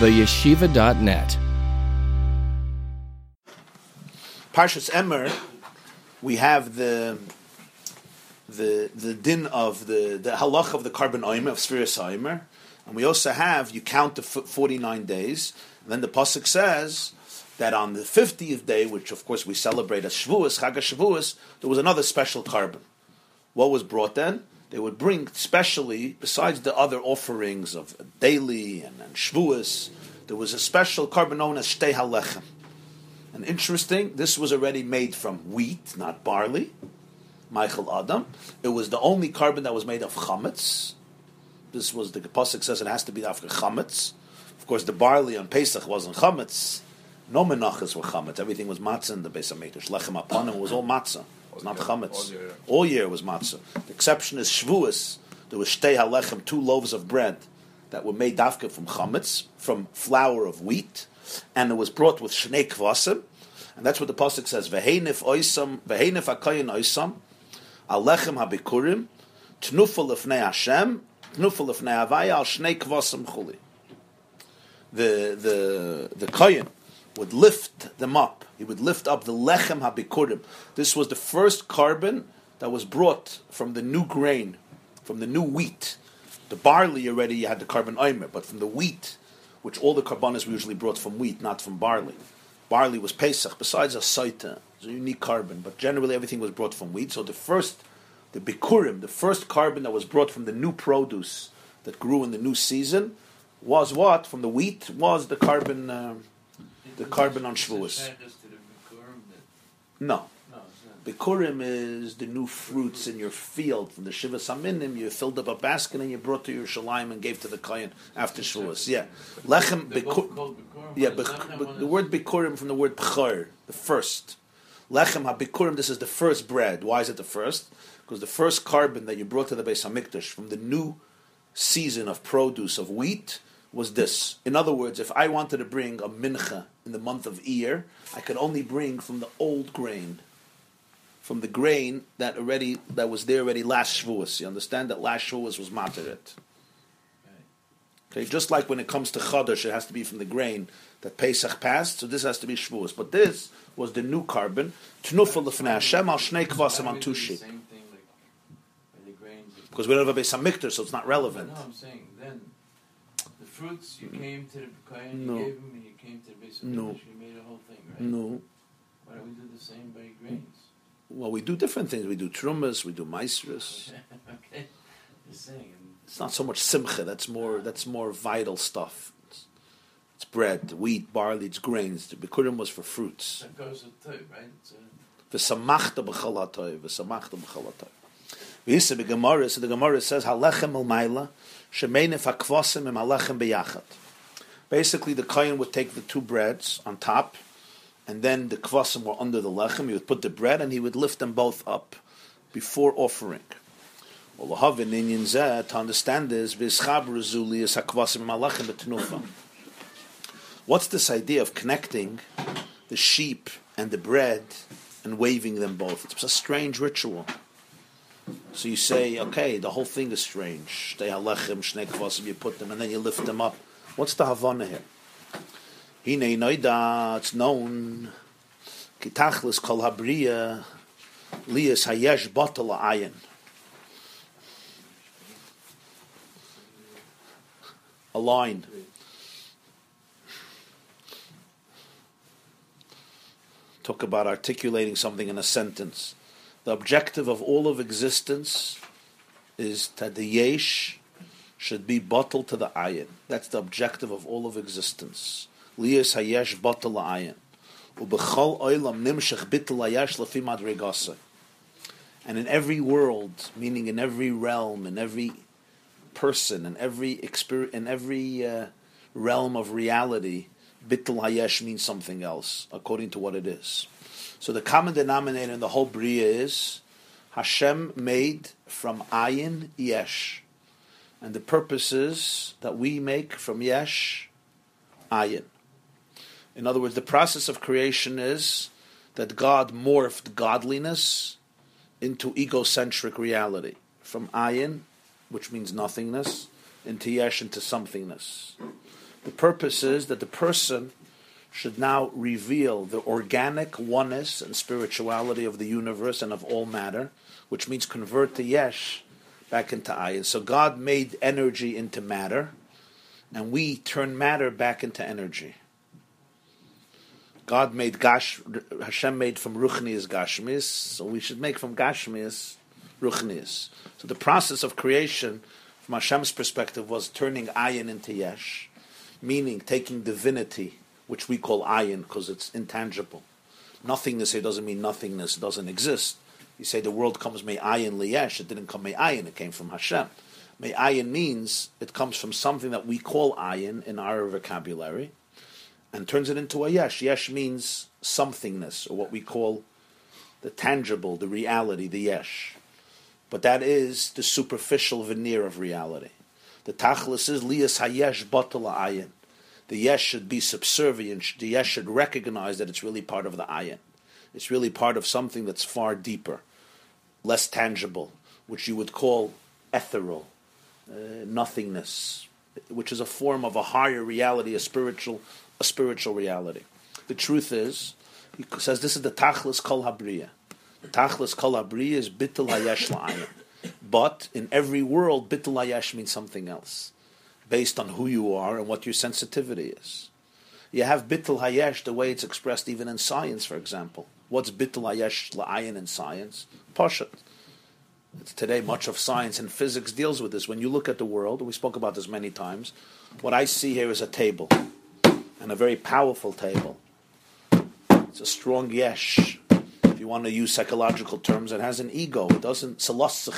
theyeshiva.net. Parshas Emer, we have the the the din of the the halach of the korban oimer of Sfiras Oimer, and we also have you count the forty nine days. Then the pasuk says that on the fiftieth day, which of course we celebrate as Shavuos, Chag Shavuos, there was another special korban. What was brought then? They would bring specially, besides the other offerings of daily and, and Shavuos, there was a special korban known as Shtei Halechem. And interesting, this was already made from wheat, not barley. Michael Adam. It was the only korban that was made of chametz. This was the pasuk says it has to be after chametz. Of course, the barley on Pesach wasn't chametz. No menachas were chametz. Everything was matzah in the Beis Hamikdash. Lechem aponim was all matzah. It was not chametz. All year. year was matzah. The exception is Shavuos. There was shtei halechem, two loaves of bread that were made dafka from chametz, from flour of wheat, and it was brought with shnei kvasim, and that's what the pasuk says. Vehenif oisam, vehenif akayin oisam, alechem habikurim, tnufel lefnei Hashem, tnufel lefnei Havaya, al shnei kvasim chuli. The the the koyin would lift them up. He would lift up the lechem habikurim. This was the first korban that was brought from the new grain, from the new wheat. The barley already had the korban oimer, but from the wheat, which all the korbanos were usually brought from wheat, not from barley. Barley was Pesach, besides a saita, it's a unique korban, but generally everything was brought from wheat. So the first, the bikurim, the first korban that was brought from the new produce that grew in the new season, was what from the wheat was the korban, uh, the korban on Shavuos. No, Bikurim is the new fruits in your field from the Shiva Saminim. You filled up a basket and you brought to your Shalim and gave to the Kayan after Shavuos. Yeah, lechem. Bikur, yeah, the word Bikurim from the word Bchar, the first. Lechem ha-Bikurim. This is the first bread. Why is it the first? Because the first korban that you brought to the Beis Hamikdash from the new season of produce of wheat was this. In other words, if I wanted to bring a mincha in the month of Iyar, I could only bring from the old grain from the grain that already that was there already last Shavuos. You understand that last Shavuos was materet. Okay, just like when it comes to Chodesh, it has to be from the grain that Pesach passed, so this has to be Shavuos. But this was the new korban. Tnufel l'fnei Hashem al shnei kvasim on two sheep. Because we don't have a Beis Hamikdash, so it's not relevant. No, I'm saying then the fruits you mm. came to the Kohen, no. you gave them, and you came to the Beis Hamikdash, no. you made a whole thing, right? No. Why don't we do the same by grains? Well, we do different things. We do trumas, we do maestras. okay, Just saying. It's not so much simcha. That's more. That's more vital stuff. It's, it's bread, wheat, barley, it's grains. The bikurim was for fruits. That goes with toy, right? V'samachta b'chalatoi, v'samachta V'yisa b'gemara, so the Gemara says, halechem im halechem. Basically, the kohen would take the two breads on top, and then the kvasim were under the lechem. He would put the bread and he would lift them both up before offering. To understand this, what's this idea of connecting the sheep and the bread and waving them both? It's a strange ritual. So you say, okay, the whole thing is strange. You put them and then you lift them up. What's the Havana here? Hine it's known, kitachlis kol habriya, lias hayesh bottle ayin. A line. Talk about articulating something in a sentence. The objective of all of existence is that the yesh should be bottled to the ayin. That's the objective of all of existence. Lias hayesh batal ayin. Ubechol oilam nimshach bital hayesh lefi madregasa. And in every world, meaning in every realm, in every person, in every experience, in every uh, realm of reality, bital hayesh means something else, according to what it is. So the common denominator in the whole bria is Hashem made from ayin yesh, and the purposes that we make from yesh ayin. In other words, the process of creation is that God morphed godliness into egocentric reality. From ayin, which means nothingness, into yesh, into somethingness. The purpose is that the person should now reveal the organic oneness and spirituality of the universe and of all matter, which means convert the yesh back into ayin. So God made energy into matter, and we turn matter back into energy. God made Gash, Hashem made from Ruchnias Gashmis, so we should make from Gashmis Ruchnias. So the process of creation, from Hashem's perspective, was turning ayin into yesh, meaning taking divinity, which we call ayin because it's intangible. Nothingness here doesn't mean nothingness doesn't exist. You say the world comes may ayin liyesh, it didn't come may ayin, it came from Hashem. May ayin means it comes from something that we call ayin in our vocabulary, and turns it into a yesh. Yesh means somethingness, or what we call the tangible, the reality, the yesh. But that is the superficial veneer of reality. The tachlis is liyas hayesh batal ayin. The yesh should be subservient. The yesh should recognize that it's really part of the ayin. It's really part of something that's far deeper, less tangible, which you would call ethereal, uh, nothingness, which is a form of a higher reality, a spiritual a spiritual reality. The truth is, he says this is the tachlis kol habriya. Tachlis kol habriya is bittul hayesh la'ayin. But in every world, bittul hayesh means something else, based on who you are and what your sensitivity is. You have bittul hayesh the way it's expressed even in science, for example. What's bittul hayesh la'ayin in science? Poshet. Today, much of science and physics deals with this. When you look at the world, we spoke about this many times, what I see here is a table and a very powerful table. It's a strong yesh. If you want to use psychological terms, it has an ego. It doesn't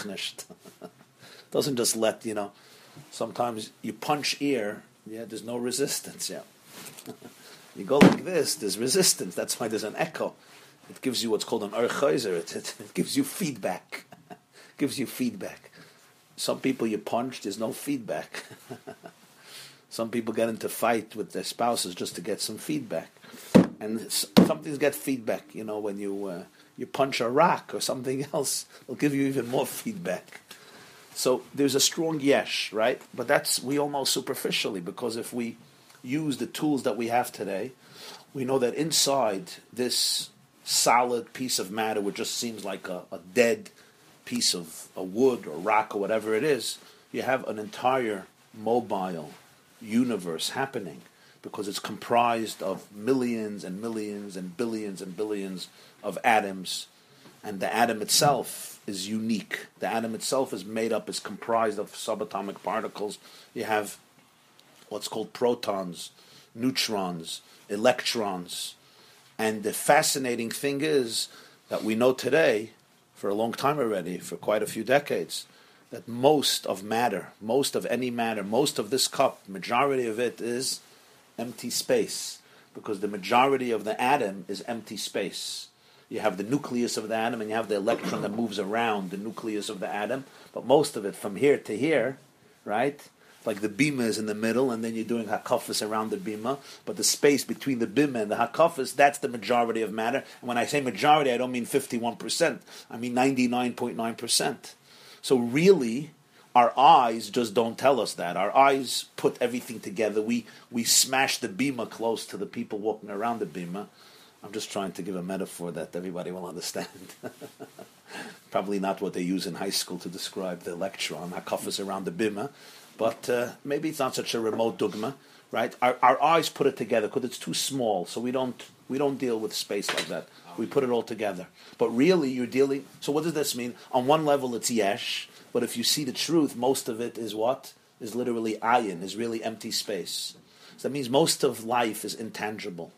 nicht. doesn't just let you know. Sometimes you punch ear, yeah, there's no resistance. Yeah, you go like this, there's resistance. That's why there's an echo. It gives you what's called an urchaiser. It, it, it gives you feedback. gives you feedback. Some people you punch, there's no feedback. Some people get into fight with their spouses just to get some feedback, and some things get feedback. You know, when you uh, you punch a rock or something else, it'll give you even more feedback. So there's a strong yesh, right? But that's we all know superficially because if we use the tools that we have today, we know that inside this solid piece of matter, which just seems like a, a dead piece of a wood or rock or whatever it is, you have an entire mobile universe happening because it's comprised of millions and millions and billions and billions of atoms, and the atom itself is unique. The atom itself is made up, is comprised of subatomic particles. You have what's called protons, neutrons, electrons. And the fascinating thing is that we know today, for a long time already, for quite a few decades, that most of matter, most of any matter, most of this cup, majority of it is empty space, because the majority of the atom is empty space. You have the nucleus of the atom and you have the electron that moves around the nucleus of the atom, but most of it from here to here, right? Like the bima is in the middle, and then you're doing hakafis around the bima. But the space between the bima and the hakafis, that's the majority of matter. And when I say majority, I don't mean 51%. I mean 99.9%. So really, our eyes just don't tell us that. Our eyes put everything together. We we smash the bima close to the people walking around the bima. I'm just trying to give a metaphor that everybody will understand. Probably not what they use in high school to describe the electron, hakafas around the bima, but uh, maybe it's not such a remote dogma, right? Our, our eyes put it together because it's too small, so we don't we don't deal with space like that. We put it all together. But really, you're dealing. So, what does this mean? On one level, it's yesh, but if you see the truth, most of it is what? Is literally ayin, is really empty space. So that means most of life is intangible.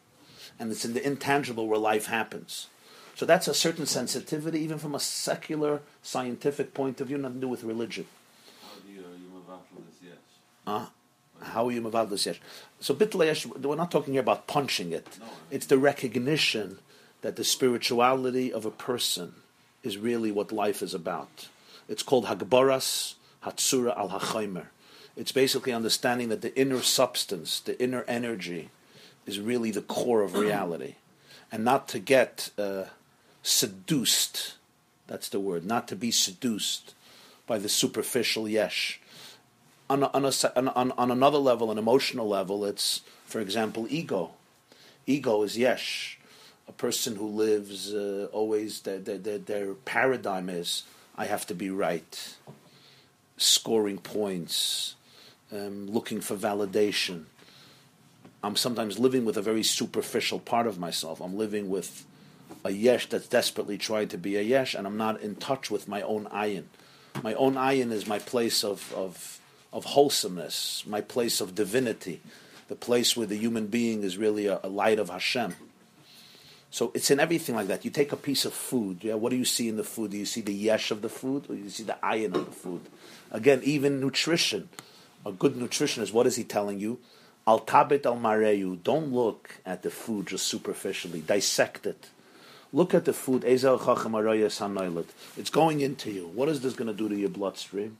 And it's in the intangible where life happens. So that's a certain sensitivity, even from a secular, scientific point of view, nothing to do with religion. How do you, you move out from this yes? Uh, how are you move out this yesh? So bitl we're not talking here about punching it. No. It's the recognition that the spirituality of a person is really what life is about. It's called Hagbaras Hatsura al Hachaimer. It's basically understanding that the inner substance, the inner energy, is really the core of reality. And not to get uh, seduced, that's the word, not to be seduced by the superficial yesh. on, on, a, on, on another level, an emotional level, it's, for example, ego. Ego is yesh. A person who lives uh, always, their, their, their paradigm is, I have to be right, scoring points, um, looking for validation. I'm sometimes living with a very superficial part of myself. I'm living with a yesh that's desperately trying to be a yesh, and I'm not in touch with my own ayin. My own ayin is my place of, of, of wholesomeness, my place of divinity, the place where the human being is really a, a light of Hashem. So it's in everything like that. You take a piece of food. Yeah, what do you see in the food? Do you see the yesh of the food, or do you see the ayin of the food? Again, even nutrition. A good nutritionist, what is he telling you? Al tabit al mareyu. Don't look at the food just superficially. Dissect it. Look at the food. It's going into you. What is this going to do to your bloodstream?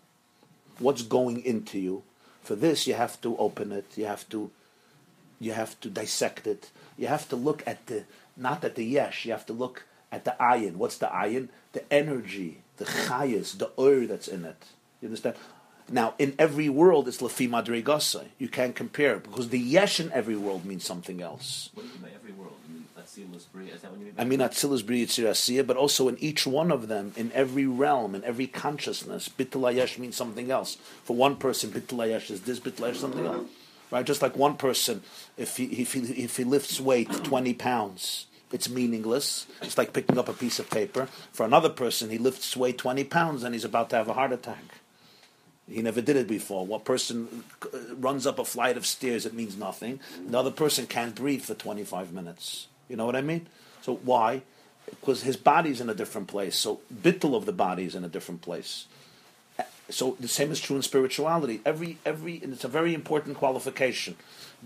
What's going into you? For this, you have to open it. You have to, you have to dissect it. You have to look at the not at the yesh. You have to look at the ayin. What's the ayin? The energy, the chayas, the ur that's in it. You understand? Now, in every world, it's lafi madrigasa. You can't compare because the yesh in every world means something else. What do you mean by every world? You mean Atzilus Bria? Is that what you mean? I mean, Yitzir but also in each one of them, in every realm, in every consciousness, Bittul Yesh means something else. For one person, Bittul Yesh is this, Bittul Yesh is something else. Right? Just like one person, if he, if he, if he lifts weight 20 pounds, it's meaningless. It's like picking up a piece of paper. For another person, he lifts weight 20 pounds and he's about to have a heart attack. He never did it before. One person uh, runs up a flight of stairs, it means nothing. Another person can't breathe for 25 minutes. You know what I mean? So why? Because his body's in a different place. So bittul of the body is in a different place. So the same is true in spirituality. Every every and it's a very important qualification.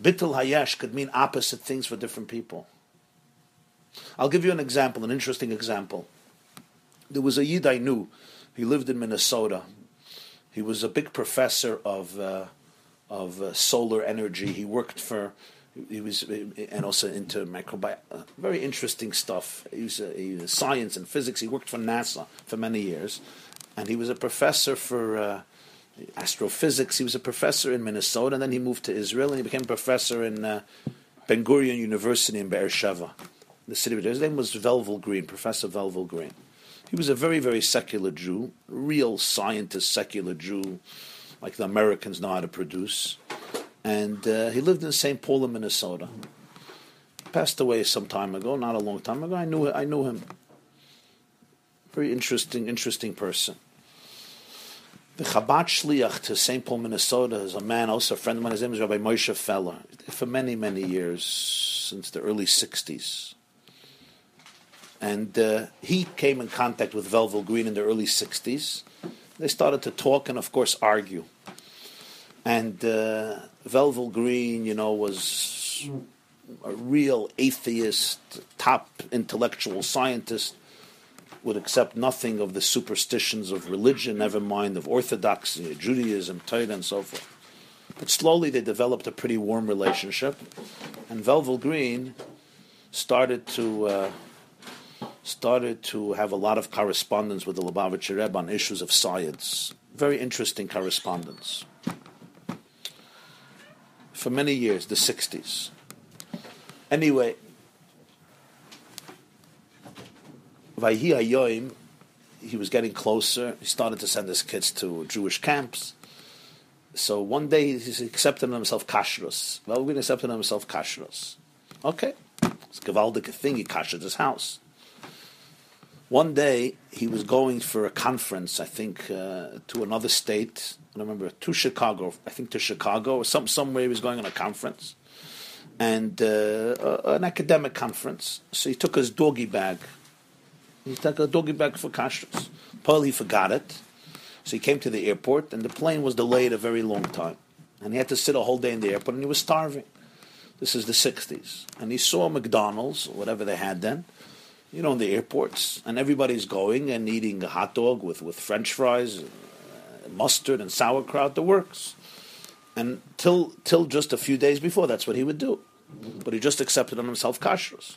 Bittul hayesh could mean opposite things for different people. I'll give you an example, an interesting example. There was a Yid I knew. He lived in Minnesota. He was a big professor of uh, of uh, solar energy. He worked for he was and also into microbiology. Uh, very interesting stuff. He was, uh, he was science and physics. He worked for NASA for many years, and he was a professor for uh, astrophysics. He was a professor in Minnesota, and then he moved to Israel, and he became a professor in uh, Ben Gurion University in Beersheba, the city His name was Velvel Green, Professor Velvel Green. He was a very, very secular Jew, real scientist, secular Jew, like the Americans know how to produce. And uh, he lived in St. Paul, in Minnesota. Passed away some time ago, not a long time ago. I knew, I knew him. Very interesting, interesting person. The Chabad Shliach to St. Paul, Minnesota is a man, also a friend of mine. His name is Rabbi Moshe Feller. For many, many years, since the early 60s. And uh, he came in contact with Velvel Green in the early 60s. They started to talk and, of course, argue. And uh, Velvel Green, you know, was a real atheist, top intellectual scientist, would accept nothing of the superstitions of religion, never mind of orthodoxy, Judaism, Torah, and so forth. But slowly they developed a pretty warm relationship, and Velvel Green started to uh, started to have a lot of correspondence with the Lubavitcher Rebbe on issues of science. Very interesting correspondence. For many years, the 60s. Anyway, Vayhi Ayoim, he was getting closer. He started to send his kids to Jewish camps. So one day he accepted himself kashrus. Well, we accepted himself kashrus. Okay, it's a gewaldige thing. He kashrus his house. One day he was going for a conference, I think, uh, to another state. I remember to Chicago. I think to Chicago or some somewhere he was going on a conference, and uh, an academic conference. So he took his doggy bag. He took a doggy bag for kashrus. He forgot it, so he came to the airport, and the plane was delayed a very long time, and he had to sit a whole day in the airport, and he was starving. This is the '60s, and he saw McDonald's, or whatever they had then you know, in the airports, and everybody's going and eating a hot dog with, with French fries, uh, mustard, and sauerkraut. The works. And till till just a few days before, that's what he would do. But he just accepted on himself kashrus.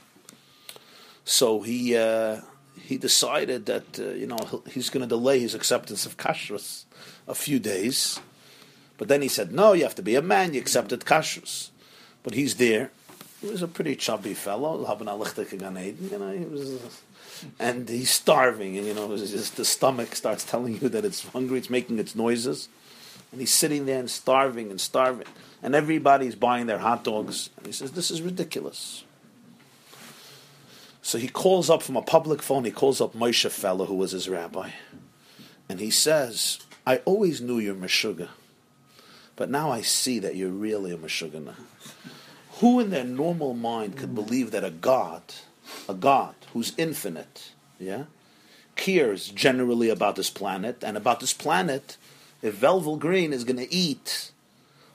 So he uh, he decided that uh, you know he's going to delay his acceptance of kashrus a few days. But then he said, no, you have to be a man, you accepted kashrus. But he's there. He was a pretty chubby fellow, you know, he was, and he's starving, and you know, just, the stomach starts telling you that it's hungry, it's making its noises. And he's sitting there and starving and starving. And everybody's buying their hot dogs. And he says, This is ridiculous. So he calls up from a public phone, he calls up Moshe Feller, who was his rabbi. And he says, I always knew you're Meshuggah, but now I see that you're really a Meshuggah. Who in their normal mind could believe that a God, a God who's infinite, yeah, cares generally about this planet, and about this planet, if Velvel Green is going to eat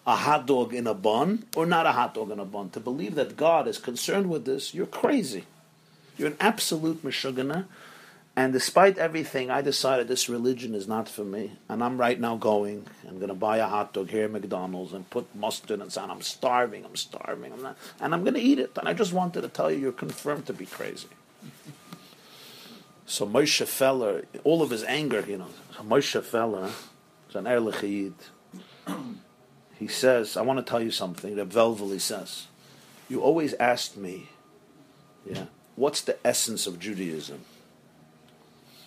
a hot dog in a bun or not a hot dog in a bun, to believe that God is concerned with this, you're crazy. You're an absolute Meshuggah. And despite everything, I decided this religion is not for me. And I'm right now going. I'm going to buy a hot dog here at McDonald's and put mustard and on. I'm starving. I'm starving. I'm not, and I'm going to eat it. And I just wanted to tell you, you're confirmed to be crazy. so Moshe Feller, all of his anger, you know, Moshe Feller an Erlich He says, I want to tell you something that Velveli says. You always asked me, yeah, what's the essence of Judaism?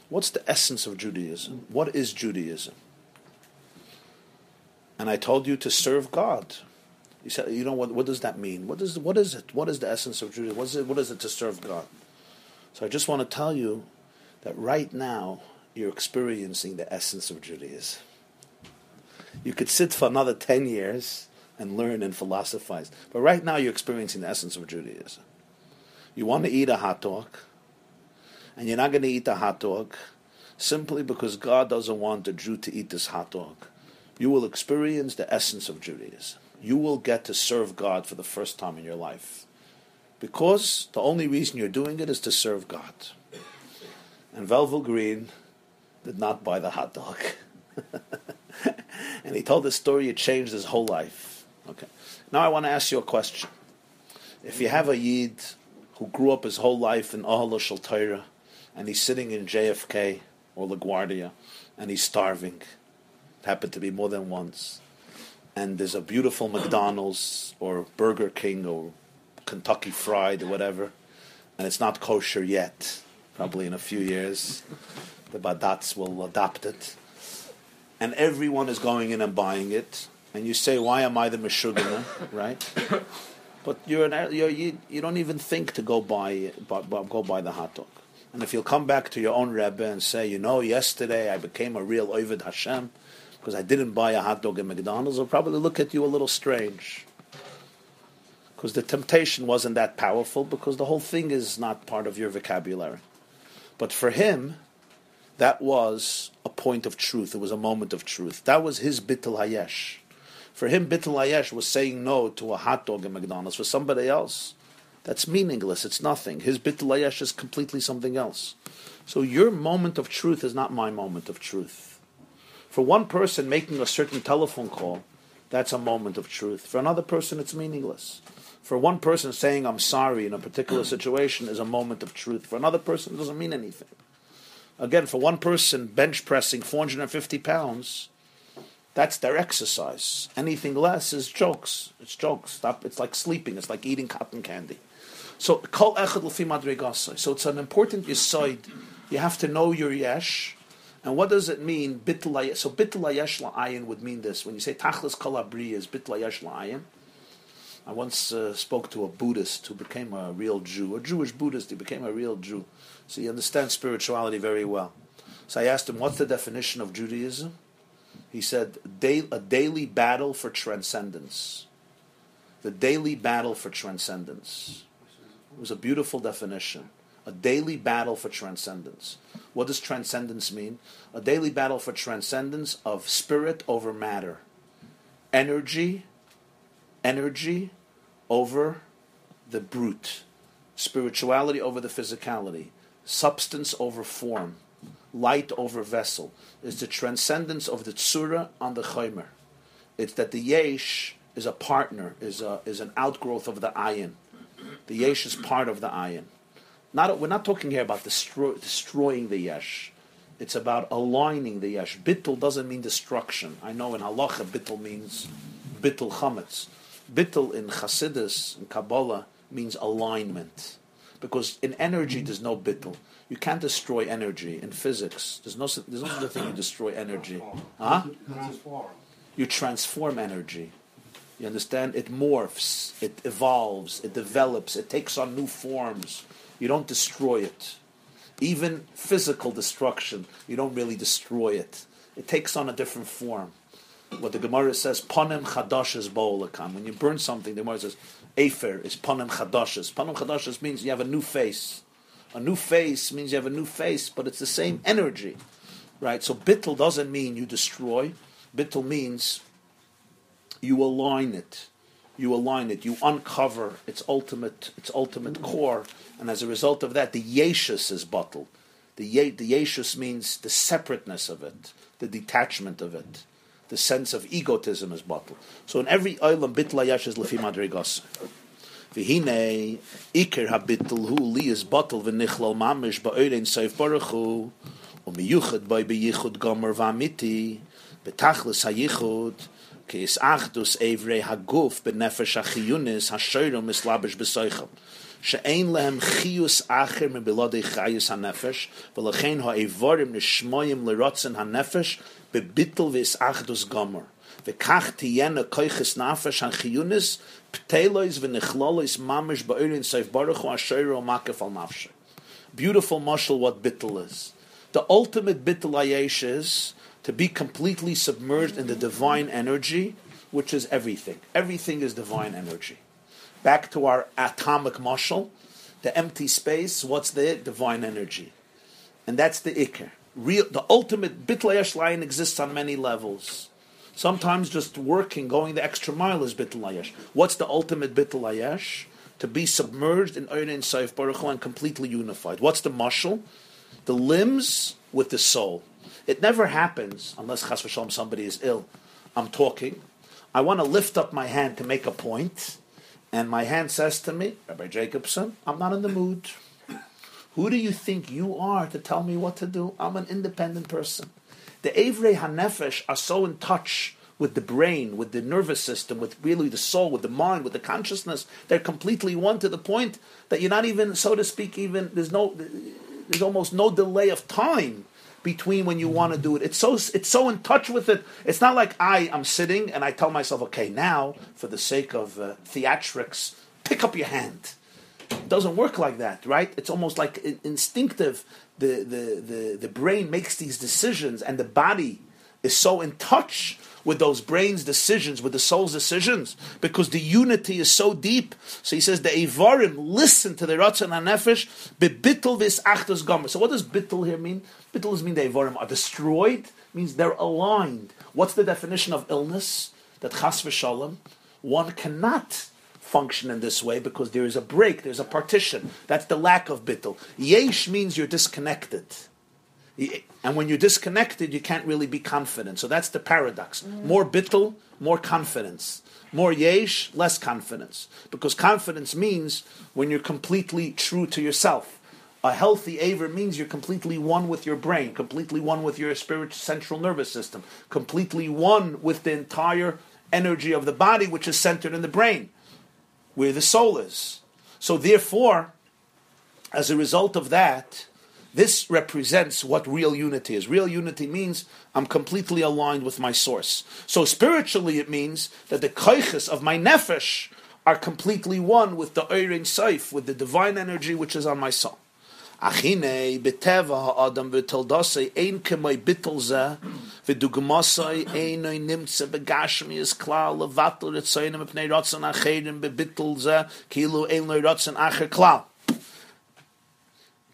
What's the essence of Judaism? What is Judaism? And I told you to serve God. You said, you know what? What does that mean? What is what is it? What is the essence of Judaism? What is it? What is it to serve God? So I just want to tell you that right now you're experiencing the essence of Judaism. You could sit for another ten years and learn and philosophize, but right now you're experiencing the essence of Judaism. You want to eat a hot dog, and you're not going to eat the hot dog simply because God doesn't want a Jew to eat this hot dog. You will experience the essence of Judaism. You will get to serve God for the first time in your life. Because the only reason you're doing it is to serve God. And Velvel Green did not buy the hot dog. and he told this story, it changed his whole life. Okay. Now I want to ask you a question. If you have a Yid who grew up his whole life in Ahala Shal Torah, and he's sitting in JFK or LaGuardia, and he's starving. It happened to be more than once. And there's a beautiful McDonald's or Burger King or Kentucky Fried or whatever, and it's not kosher yet. Probably in a few years, the Badatz will adopt it. And everyone is going in and buying it. And you say, why am I the Meshuggah, right? But you're, an, you're you, you don't even think to go buy, buy, go buy the hot dog. And if you'll come back to your own Rebbe and say, you know, yesterday I became a real Ovid Hashem because I didn't buy a hot dog at McDonald's, they'll probably look at you a little strange. Because the temptation wasn't that powerful because the whole thing is not part of your vocabulary. But for him, that was a point of truth. It was a moment of truth. That was his Bittul Hayesh. For him, Bittul Hayesh was saying no to a hot dog at McDonald's. For somebody else, that's meaningless. It's nothing. His Bittul Hayesh is completely something else. So your moment of truth is not my moment of truth. For one person making a certain telephone call, that's a moment of truth. For another person, it's meaningless. For one person saying I'm sorry in a particular situation is a moment of truth. For another person, it doesn't mean anything. Again, for one person bench pressing 450 pounds, that's their exercise. Anything less is jokes. It's jokes. Stop. It's like sleeping. It's like eating cotton candy. So kol echad l'fi madrigasai. So it's an important yisoid. You have to know your yesh. And what does it mean? Bitl so bitl yesh la'ayin would mean this. When you say tachlis kol abri is bitl yesh la'ayin. I once uh, spoke to a Buddhist who became a real Jew, a Jewish Buddhist. He became a real Jew, so he understands spirituality very well. So I asked him, "What's the definition of Judaism?" He said, a daily battle for transcendence. The daily battle for transcendence. It was a beautiful definition. A daily battle for transcendence. What does transcendence mean? A daily battle for transcendence of spirit over matter. Energy, energy over the brute. Spirituality over the physicality. Substance over form light over vessel, is the transcendence of the tsura on the chaymer. It's that the yesh is a partner, is a is an outgrowth of the ayin. The yesh is part of the ayin. Not we're not talking here about destroy, destroying the yesh. It's about aligning the yesh. Bittul doesn't mean destruction. I know in halacha bittul means bittul chametz. Bittul in Chassidus and Kabbalah means alignment, because in energy there's no bittul. You can't destroy energy in physics. There's no there's no such thing you destroy energy. Huh? You transform energy. You understand? It morphs, it evolves, it develops, it takes on new forms. You don't destroy it. Even physical destruction, you don't really destroy it. It takes on a different form. What the Gemara says, panem chadashes bo'olakam. When you burn something, the Gemara says, afer is panem chadashes. Panem chadashes means you have a new face. A new face means you have a new face, but it's the same energy. Right? So bittel doesn't mean you destroy. Bittel means you align it. You align it. You uncover its ultimate, its ultimate core, and as a result of that, the yeshus is bottled. The, ye, the yeshus means the separateness of it, the detachment of it, the sense of egotism is bottled. So in every oilam, bitla yesh is lefi madrigas. V'hine ikir habitl hu li is bottle v'nichlal mamish ba'orein seif baruch hu u'miyuchad by beyichud gomer v'amiti betachlis hayichud ki is achdus evrei haguf benefesh achiyunis hashoyro mislabish besoicham שאין להם חיוס אחר מבלעדי חיוס הנפש, ולכן האיבורים נשמויים לרוצן הנפש בביטל ואיסאחדוס גומר. וכך תהיינה כויכס נפש החיונס, פתלויס ונכלולוis mamish ba'urin seif baruch hu asheiro makef al nafshe. Beautiful mushal what bittul is. The ultimate bittul ayesh is to be completely submerged in the divine energy, which is everything. Everything is divine energy. Back to our atomic mushal, the empty space, what's the divine energy? And that's the ikr. Real, the ultimate bittul ayesh line exists on many levels. Sometimes just working, going the extra mile is bittul ayesh. What's the ultimate bittul ayesh? To be submerged in Eirin Saif Baruch and completely unified. What's the mushal? The limbs with the soul. It never happens unless chas v'shalom somebody is ill. I'm talking. I want to lift up my hand to make a point, and my hand says to me, Rabbi Jacobson, I'm not in the mood. Who do you think you are to tell me what to do? I'm an independent person. The Evrei Hanefesh are so in touch with the brain, with the nervous system, with really the soul, with the mind, with the consciousness. They're completely one to the point that you're not even, so to speak, even there's no, there's almost no delay of time between when you want to do it. It's so it's so in touch with it. It's not like I am sitting and I tell myself, okay, now for the sake of uh, theatrics, pick up your hand. It doesn't work like that, right? It's almost like instinctive the, the, the, the brain makes these decisions and the body is so in touch with those brain's decisions, with the soul's decisions, because the unity is so deep. So he says the Evarim listen to the Ratzon HaNefesh, bebittel vis achtos gomer. So what does bittel here mean? Bittel does mean the Evarim are destroyed, means they're aligned. What's the definition of illness? That chas v'shalom, one cannot function in this way because there is a break, there's a partition. That's the lack of bittul. Yesh means you're disconnected. And when you're disconnected, you can't really be confident. So that's the paradox. More bittul, more confidence. More yesh, less confidence. Because confidence means when you're completely true to yourself. A healthy aver means you're completely one with your brain, completely one with your spiritual central nervous system, completely one with the entire energy of the body, which is centered in the brain where the soul is. So, therefore, as a result of that, this represents what real unity is. Real unity means I'm completely aligned with my source. So, spiritually, it means that the koiches of my nefesh are completely one with the Eirin Saif, with the divine energy which is on my soul. Achine ha'adam ein kemoi bittel ze v'dugmasei einoi nimtze es klal levatel acherim bebittel ze kilu einoi rotzen acher klal.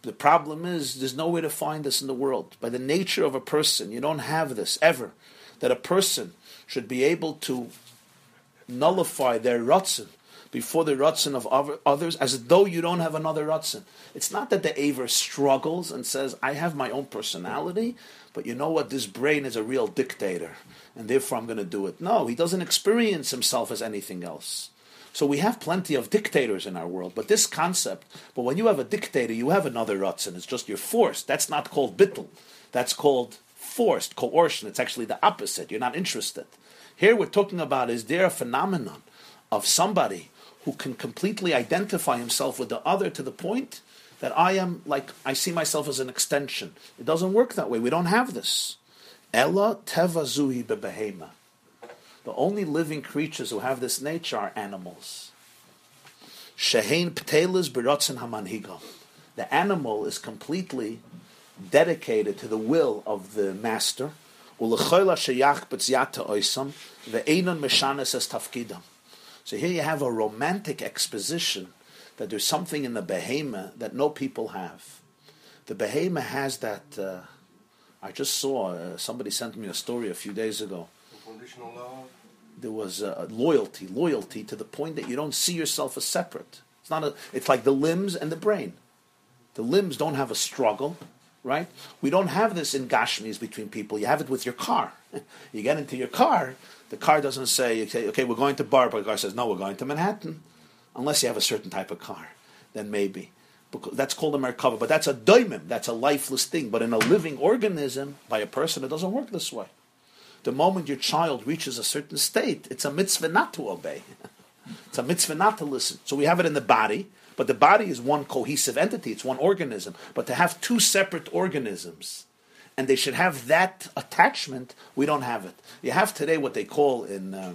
The problem is there's no way to find this in the world. By the nature of a person, you don't have this ever. That a person should be able to nullify their rotzen before the Ratzin of others as though you don't have another Ratzin. It's not that the Aver struggles and says, I have my own personality, but you know what? This brain is a real dictator, and therefore I'm going to do it. No, he doesn't experience himself as anything else. So we have plenty of dictators in our world, but this concept, but when you have a dictator, you have another Ratzin. It's just you're forced. That's not called Bittel. That's called forced, coercion. It's actually the opposite. You're not interested. Here we're talking about is there a phenomenon of somebody who can completely identify himself with the other to the point that I am like I see myself as an extension. It doesn't work that way. We don't have this. Ella teva zuhi bebehema. The only living creatures who have this nature are animals. Shehein ptelis berotzen hamanhiga. The animal is completely dedicated to the will of the master. Ulechola sheyach b'tziata oisam tafkidam. So here you have a romantic exposition that there's something in the behema that no people have. The behema has that. Uh, I just saw uh, somebody sent me a story a few days ago. Unconditional love. There was uh, loyalty, loyalty to the point that you don't see yourself as separate. It's not a. It's like the limbs and the brain. The limbs don't have a struggle, right? We don't have this in Gashmis between people. You have it with your car. you get into your car, the car doesn't say, okay, we're going to Bar, but the car says, no, we're going to Manhattan unless you have a certain type of car, then maybe. Because that's called a Merkava, but that's a daimim, that's a lifeless thing. But in a living organism, by a person, it doesn't work this way. The moment your child reaches a certain state, it's a mitzvah not to obey. it's a mitzvah not to listen. So we have it in the body, but the body is one cohesive entity, it's one organism. But to have two separate organisms, and they should have that attachment, we don't have it. You have today what they call in. Uh,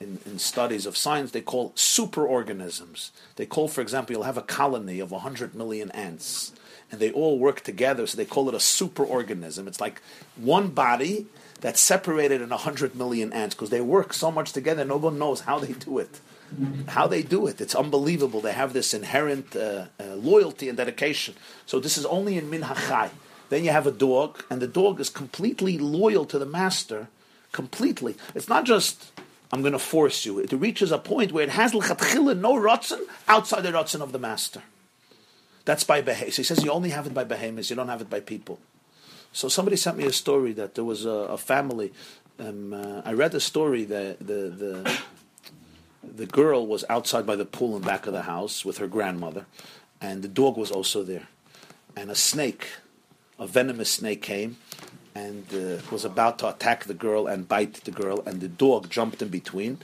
in, in, studies of science, they call superorganisms. They call, for example, you'll have a colony of 100 million ants, and they all work together, so they call it a superorganism. It's like one body that's separated in 100 million ants because they work so much together, no one knows how they do it. How they do it. It's unbelievable. They have this inherent uh, uh, loyalty and dedication. So this is only in Min HaChai. Then you have a dog, and the dog is completely loyal to the master, completely. It's not just I'm going to force you. It reaches a point where it has no rotzen outside the rotzen of the master. That's by behemoths. So he says you only have it by behemoths. You don't have it by people. So somebody sent me a story that there was a, a family. Um, uh, I read the story that the the the girl was outside by the pool in back of the house with her grandmother, and the dog was also there, and a snake, a venomous snake came and uh, was about to attack the girl and bite the girl, and the dog jumped in between,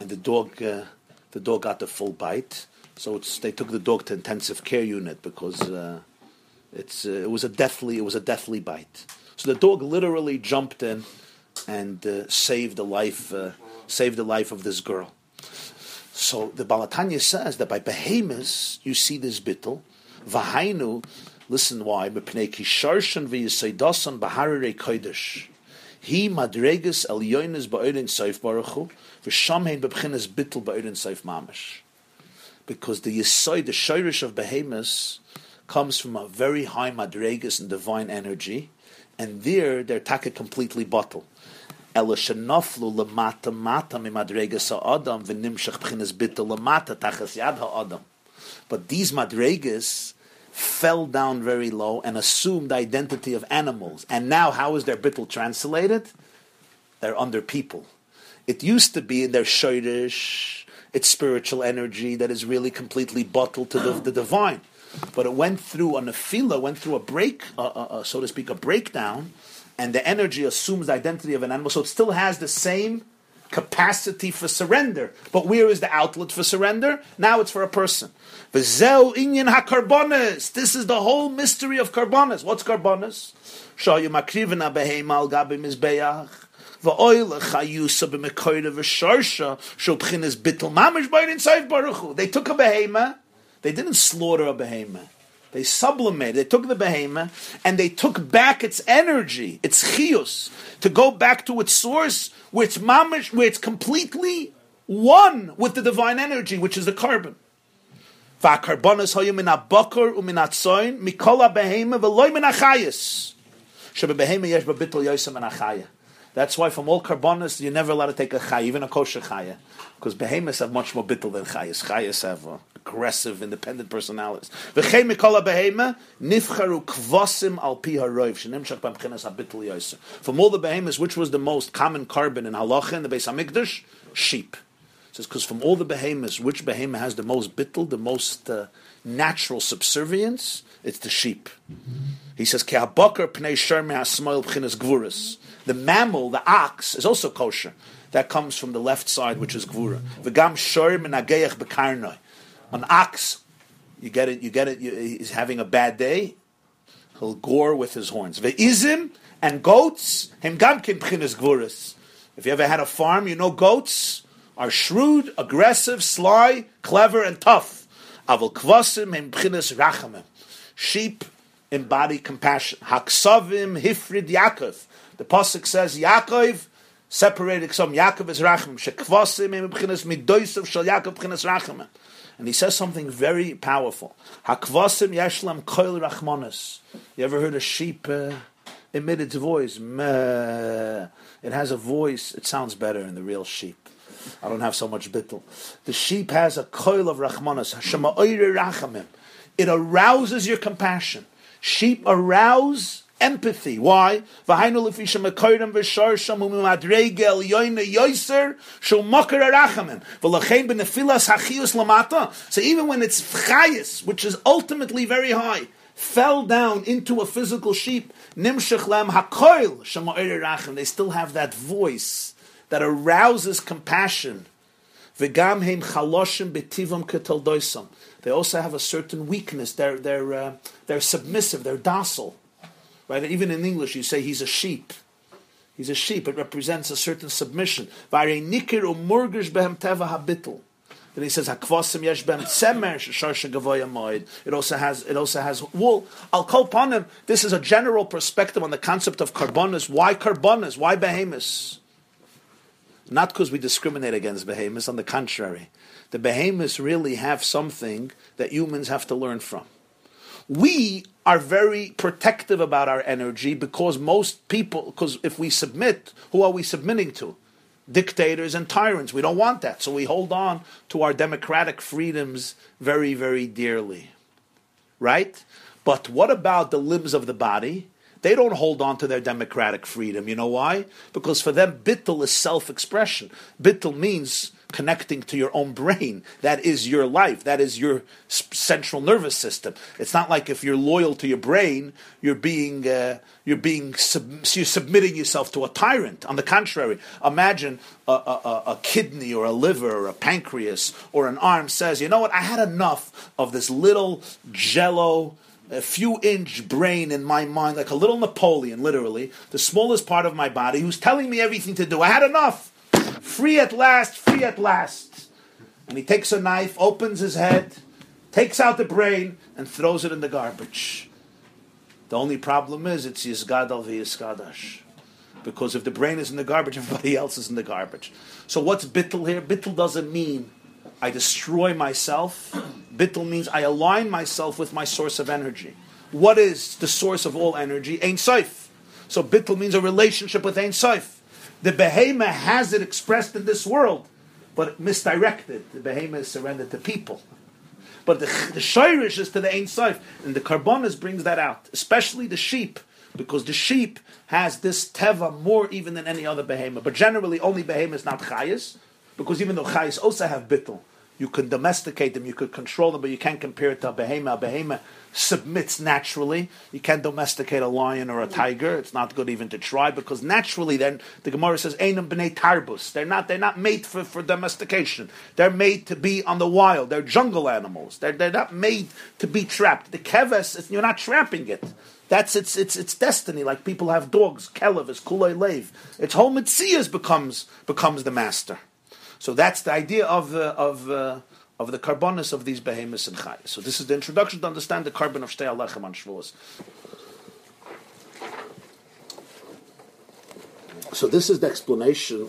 and the dog uh, the dog got the full bite. So they took the dog to intensive care unit because uh, it's uh, it was a deathly it was a deathly bite. So the dog literally jumped in and uh, saved the life uh, saved the life of this girl. So the Baal HaTanya says that by behemoths you see this bittel. Vahainu Listen why. Kodesh. He madregas el yoines ba'odin seif baruchu v'sham hein b'bchinas bittel ba'odin seif mamish. Because the yisoid, the shirish of behemoths, comes from a very high madregas and divine energy, and there they're taka completely bottle. Bittel. But these madregas fell down very low and assumed the identity of animals. And now, how is their bittul translated? They're under people. It used to be in their shirish, its spiritual energy that is really completely bottled to the, the divine. But it went through a nefila, went through a break, uh, uh, uh, so to speak, a breakdown, and the energy assumes the identity of an animal. So it still has the same capacity for surrender. But where is the outlet for surrender? Now it's for a person. V'zeu inyan hakarbonis. This is the whole mystery of karbonis. What's karbonis? Shayu makrivina beheim al gabi mizbeach. They took a behema. They didn't slaughter a behema. They sublimated. They took the behemoth and they took back its energy, its chius, to go back to its source, where it's mamish, where it's completely one with the divine energy, which is the korban. That's why from all korbanos you're never allowed to take a chay, even a kosher chaya, because behemoths have much more bittul than chayas. Chayas have uh, aggressive, independent personalities. Al. From all the behemoths, which was the most common korban in halacha in the Beis Hamikdash? Sheep. says because from all the behemoths, which behemoth has the most bittel, the most uh, natural subservience? It's the sheep. He says ke'abakar pnei sherme hasmoil. The mammal, the ox, is also kosher. That comes from the left side, which is gvura. V'gam shor menageach bekarnoi. An ox, you get it. You get it. You, he's having a bad day. He'll gore with his horns. Ve'izim and goats, him gamkin b'chinas gvuras. If you ever had a farm, you know goats are shrewd, aggressive, sly, clever, and tough. Avol kvasim him b'chinas rachamim. Sheep embody compassion. Haksavim hifrid Yaakov. The pasuk says Yaakov separated some Yaakov is racham. Shekvasim him b'chinas midoisav shal Yaakov b'chinas rachamim. And he says something very powerful. Hakvasim yeshlam koil rachmanis. You ever heard a sheep uh, emit its voice? Meh. It has a voice. It sounds better in the real sheep. I don't have so much bittel. The sheep has a coil of rachmanis. Hashema oire rachamim. It arouses your compassion. Sheep arouse empathy. Why? So even when it's chayis, which is ultimately very high, fell down into a physical sheep. They still have that voice that arouses compassion. They also have a certain weakness. They're they're uh, they're submissive. They're docile. Right? Even in English, you say he's a sheep. He's a sheep. It represents a certain submission. Then he says. It also has it also has wool. I'll call upon him. This is a general perspective on the concept of korbanos. Why korbanos? Why behemoths? Not because we discriminate against behemoths. On the contrary, the behemoths really have something that humans have to learn from. We are very protective about our energy because most people, because if we submit, who are we submitting to? Dictators and tyrants. We don't want that. So we hold on to our democratic freedoms very, very dearly. Right? But what about the limbs of the body? They don't hold on to their democratic freedom. You know why? Because for them, bittul is self expression. Bittul means connecting to your own brain. That is your life. That is your central nervous system. It's not like if you're loyal to your brain, you're being uh, you're being sub- you're submitting yourself to a tyrant. On the contrary, imagine a, a, a, kidney or a liver or a pancreas or an arm says, "You know what? I had enough of this little jello." a few inch brain in my mind, like a little Napoleon, literally, the smallest part of my body, who's telling me everything to do. I had enough. Free at last, free at last. And he takes a knife, opens his head, takes out the brain, and throws it in the garbage. The only problem is it's Yizgadal v'Yizgadash. Because if the brain is in the garbage, everybody else is in the garbage. So what's bittul here? Bittul doesn't mean I destroy myself. Bittul means I align myself with my source of energy. What is the source of all energy? Ein Sof. So bittul means a relationship with Ein Sof. The behemoth has it expressed in this world, but misdirected. The behemoth is surrendered to people. But the, the shirish is to the Ein Sof, and the korbanos brings that out, especially the sheep, because the sheep has this teva more even than any other behemoth. But generally, only behemoth is not chayas, because even though chayas also have bittul, you can domesticate them, you could control them, but you can't compare it to a behemoth. A behemoth submits naturally. You can't domesticate a lion or a tiger. It's not good even to try because naturally, then the Gemara says, "Einam b'nei tarbus." They're not. They're not made for, for domestication. They're made to be on the wild. They're jungle animals. They're, they're not made to be trapped. The keves, you're not trapping it. That's its its its destiny. Like people have dogs. Kelev is kulay lave. Its whole mitzias becomes becomes the master. So that's the idea of uh, of. Uh, of the korbanos of these behemoths and chayas. So this is the introduction to understand the korban of Shtei HaLechem on Shavuos. So this is the explanation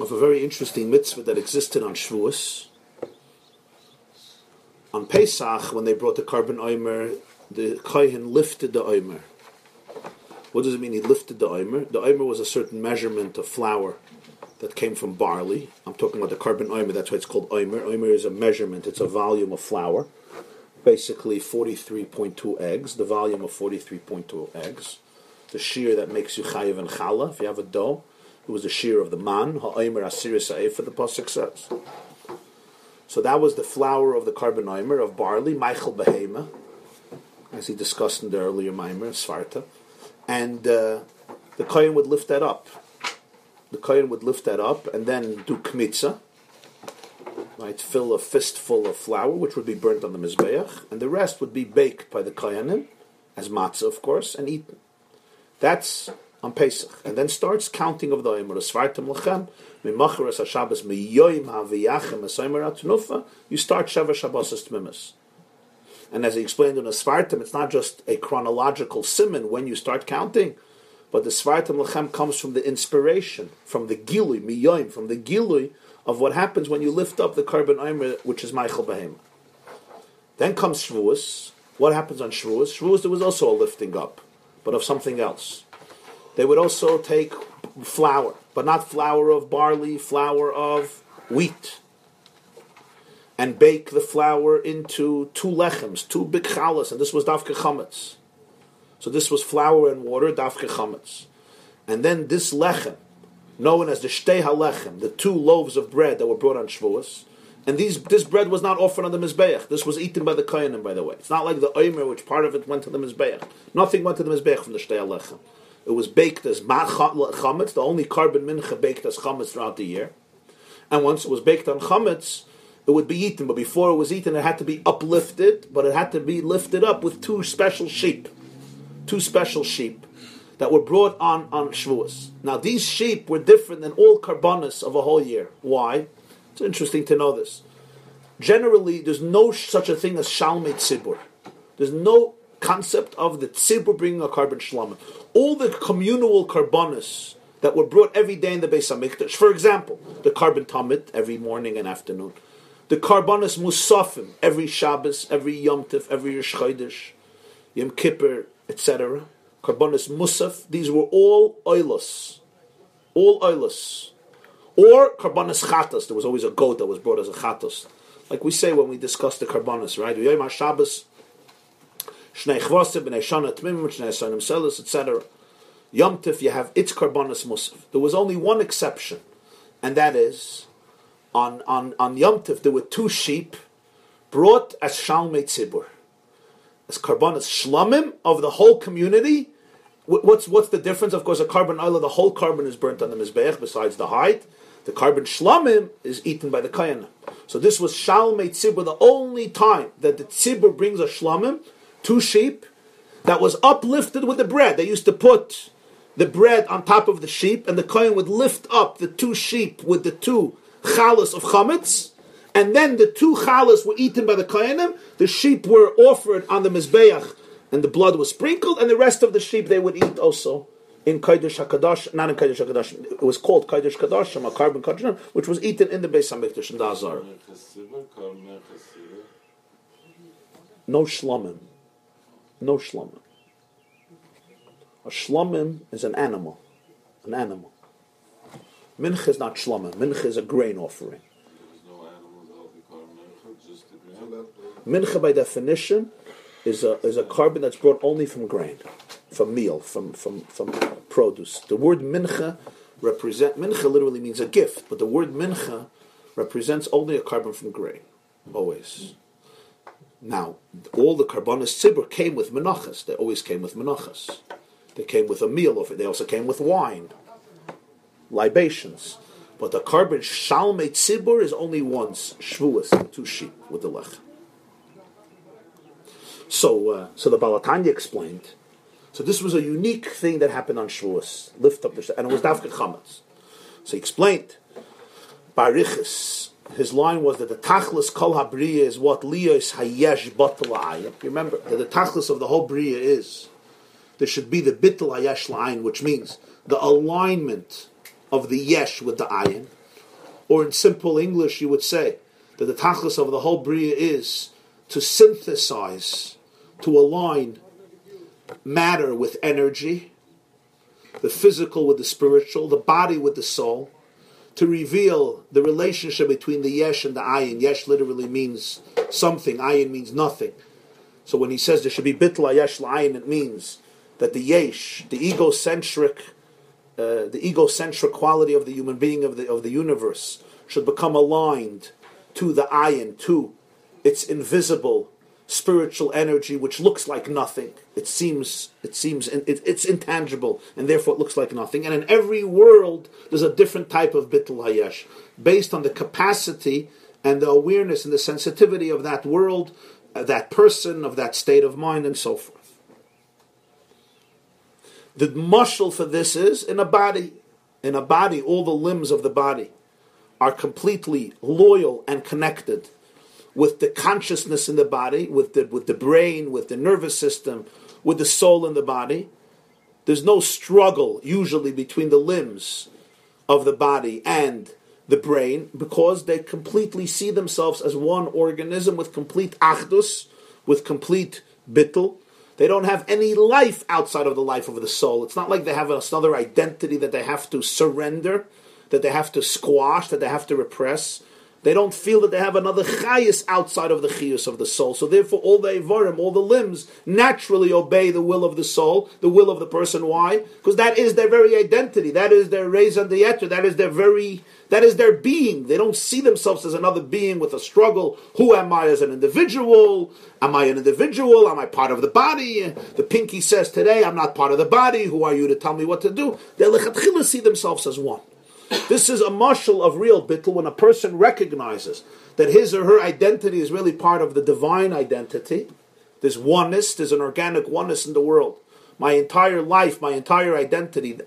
of a very interesting mitzvah that existed on Shavuos. On Pesach, when they brought the korban oimer, the kohen lifted the oimer. What does it mean? He lifted the oimer. The oimer was a certain measurement of flour that came from barley. I'm talking about the korban oimer, that's why it's called oimer. Oimer is a measurement, it's a volume of flour. Basically 43.2 eggs, the volume of 43.2 eggs. The shear that makes you chayiv and chala, if you have a dough. It was the shear of the man, ha'omer asir for the pasuk says. So that was the flour of the korban oymer of barley, Michael Behema, as he discussed in the earlier Maimer, Svarta. And uh, the Kohen would lift that up. The Kohen would lift that up and then do kmitza, right? Fill a fistful of flour, which would be burnt on the Mizbeach, and the rest would be baked by the Kohanim, as matzah, of course, and eaten. That's on Pesach. And then starts counting of the Omer, Svartim Lechem, Mimacharas HaShabbos, Miyoim HaViyachem, Esaymer HaTnufa, you start Sheva Shabbos Tmimis. And as he explained in the Svartim, it's not just a chronological simon when you start counting, but the Svartim Lechem comes from the inspiration, from the Gilui, Miyoim, from the Gilui of what happens when you lift up the korban Omer, which is Michael Behema. Then comes Shavuos. What happens on Shavuos? Shavuos, there was also a lifting up, but of something else. They would also take flour, but not flour of barley, flour of wheat, and bake the flour into two lechems, two big chalas, and this was dafke chametz. So this was flour and water, dafke chametz. And then this lechem, known as the shtei halechem, the two loaves of bread that were brought on Shavuos, and these, this bread was not offered on the Mizbeach. This was eaten by the Kohanim, by the way. It's not like the Omer, which part of it went to the Mizbeach. Nothing went to the Mizbeach from the Shtei HaLechem. It was baked as chametz, the only korban mincha baked as chametz throughout the year. And once it was baked on chametz, it would be eaten. But before it was eaten, it had to be uplifted, but it had to be lifted up with two special sheep. Two special sheep that were brought on on Shavuos. Now, these sheep were different than all korbanos of a whole year. Why? It's interesting to know this. Generally, there's no such a thing as shalmei tzibur. There's no concept of the tzibur bringing a korban shlama. All the communal korbanos that were brought every day in the Beis Hamikdash. For example, the korban tamid every morning and afternoon, the korbanos musafim every Shabbos, every Yom Tif, every Yom Kippur, etc. Korbanos musaf. These were all oilus, all oilus, or korbanos chatas. There was always a goat that was brought as a chatas, like we say when we discuss the korbanos, right? Yom Shabbos Shnei Bnei Shana Tmimim, Shnei Sonim Selis, etc. Yom Tif, you have its Korbanos Musaf. There was only one exception, and that is on, on, on Yom Tif, there were two sheep brought as Shalmei Tzibur, as Korbanos Shlamim of the whole community. What's, what's the difference? Of course, a korban oil, the whole korban is burnt on the Mizbeach besides the height. The korban shlamim is eaten by the kayan. So this was shalmei tzibur, the only time that the tzibur brings a shlamim two sheep that was uplifted with the bread. They used to put the bread on top of the sheep, and the kohen would lift up the two sheep with the two chalas of chametz, and then the two chalas were eaten by the kohenim. The sheep were offered on the mizbeach, and the blood was sprinkled, and the rest of the sheep they would eat also in Kodesh HaKadosh, not in Kodesh HaKadosh, it was called Kodesh Kadosh, a korban Kodesh, which was eaten in the Beis HaMikdash in the Azar. No shlomim no shlomim. A shlomim is an animal, an animal. Mincha is not shlomim. Mincha is a grain offering. Mincha, by definition, is a is a korban that's brought only from grain, from meal, from from from produce. The word mincha represent mincha literally means a gift, but the word mincha represents only a korban from grain, always. Now, all the korbanos tzibur came with menachas. They always came with menachas. They came with a meal of it. They also came with wine, libations. But the korban shalmei tzibur is only once shvuas, two sheep with the lech. So, uh, so the Baal HaTanya explained. So this was a unique thing that happened on Shavuos. Lift up the and it was dafka chametz. So he explained. Barichis his line was that the tachlis kol habriya is what liyos hayesh batal Remember that the tachlis of the whole briya is there should be the bittul hayesh line, which means the alignment of the yesh with the ayin. Or in simple English, you would say that the tachlis of the whole briya is to synthesize, to align matter with energy, the physical with the spiritual, the body with the soul to reveal the relationship between the yesh and the ayin. Yesh literally means something, ayin means nothing. So when he says there should be bitla yesh la'ayin, it means that the yesh, the egocentric uh, the egocentric quality of the human being of the of the universe should become aligned to the ayin, to its invisible spiritual energy, which looks like nothing. It seems it seems it, it's intangible, and therefore it looks like nothing. And in every world, there's a different type of bittul hayesh, based on the capacity and the awareness and the sensitivity of that world, uh, that person, of that state of mind, and so forth. The mushal for this is in a body. In a body, all the limbs of the body are completely loyal and connected with the consciousness in the body, with the, with the brain, with the nervous system, with the soul in the body. There's no struggle usually between the limbs of the body and the brain because they completely see themselves as one organism with complete achdus, with complete bittul. They don't have any life outside of the life of the soul. It's not like they have another identity that they have to surrender, that they have to squash, that they have to repress. They don't feel that they have another chayis outside of the chayus of the soul. So therefore, all the ivarim, all the limbs, naturally obey the will of the soul, the will of the person. Why? Because that is their very identity. That is their raise and the That is their very, that is their being. They don't see themselves as another being with a struggle. Who am I as an individual? Am I an individual? Am I part of the body? The pinky says today, I'm not part of the body. Who are you to tell me what to do? They see themselves as one. This is a mushal of real bittul when a person recognizes that his or her identity is really part of the divine identity. There's oneness, there's an organic oneness in the world. My entire life, my entire identity,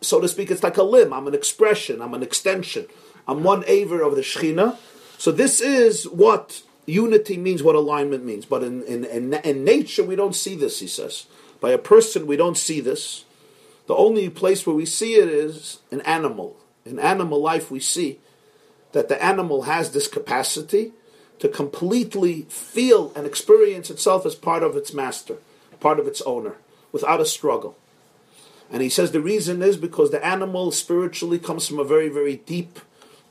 so to speak, it's like a limb. I'm an expression, I'm an extension. I'm one aver of the Shekhinah. So this is what unity means, what alignment means. But in, in, in, in nature, we don't see this, he says. By a person, we don't see this. The only place where we see it is in animal. In animal life, we see that the animal has this capacity to completely feel and experience itself as part of its master, part of its owner, without a struggle. And he says the reason is because the animal spiritually comes from a very, very deep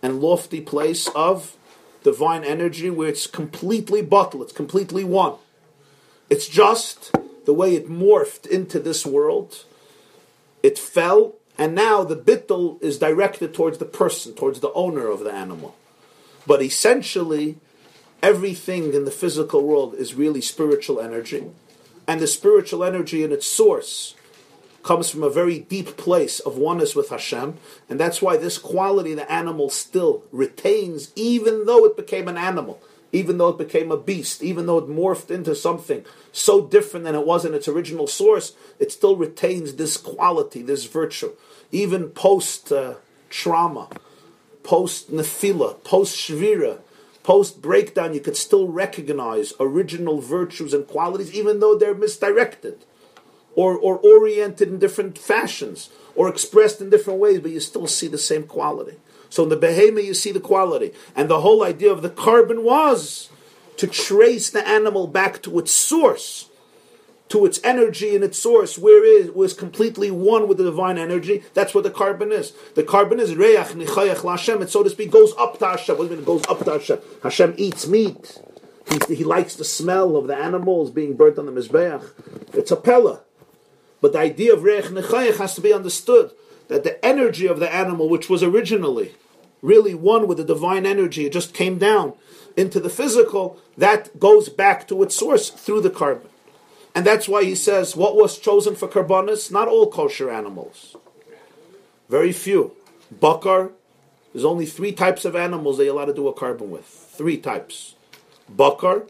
and lofty place of divine energy where it's completely bottled, it's completely one. It's just the way it morphed into this world it fell, and now the bittul is directed towards the person, towards the owner of the animal. But essentially, everything in the physical world is really spiritual energy. And the spiritual energy in its source comes from a very deep place of oneness with Hashem. And that's why this quality the animal still retains, even though it became an animal even though it became a beast, even though it morphed into something so different than it was in its original source, it still retains this quality, this virtue. Even post uh, trauma, post nefila, post shvira, post breakdown, you could still recognize original virtues and qualities, even though they're misdirected or, or oriented in different fashions or expressed in different ways, but you still see the same quality. So in the behemoth, you see the quality. And the whole idea of the korban was to trace the animal back to its source, to its energy and its source, where it was completely one with the divine energy. That's what the korban is. The korban is reach nichayach Hashem. It so to speak goes up to Hashem. What do you mean it goes up to Hashem? Hashem eats meat. He, he likes the smell of the animals being burnt on the mizbeach. It's a pella. But the idea of reich nechayach has to be understood that the energy of the animal, which was originally really one with the divine energy, it just came down into the physical, that goes back to its source through the korban. And that's why he says, what was chosen for korbanos? Not all kosher animals. Very few. Bakar, there's only three types of animals they allowed to do a korban with. Three types. Bakar,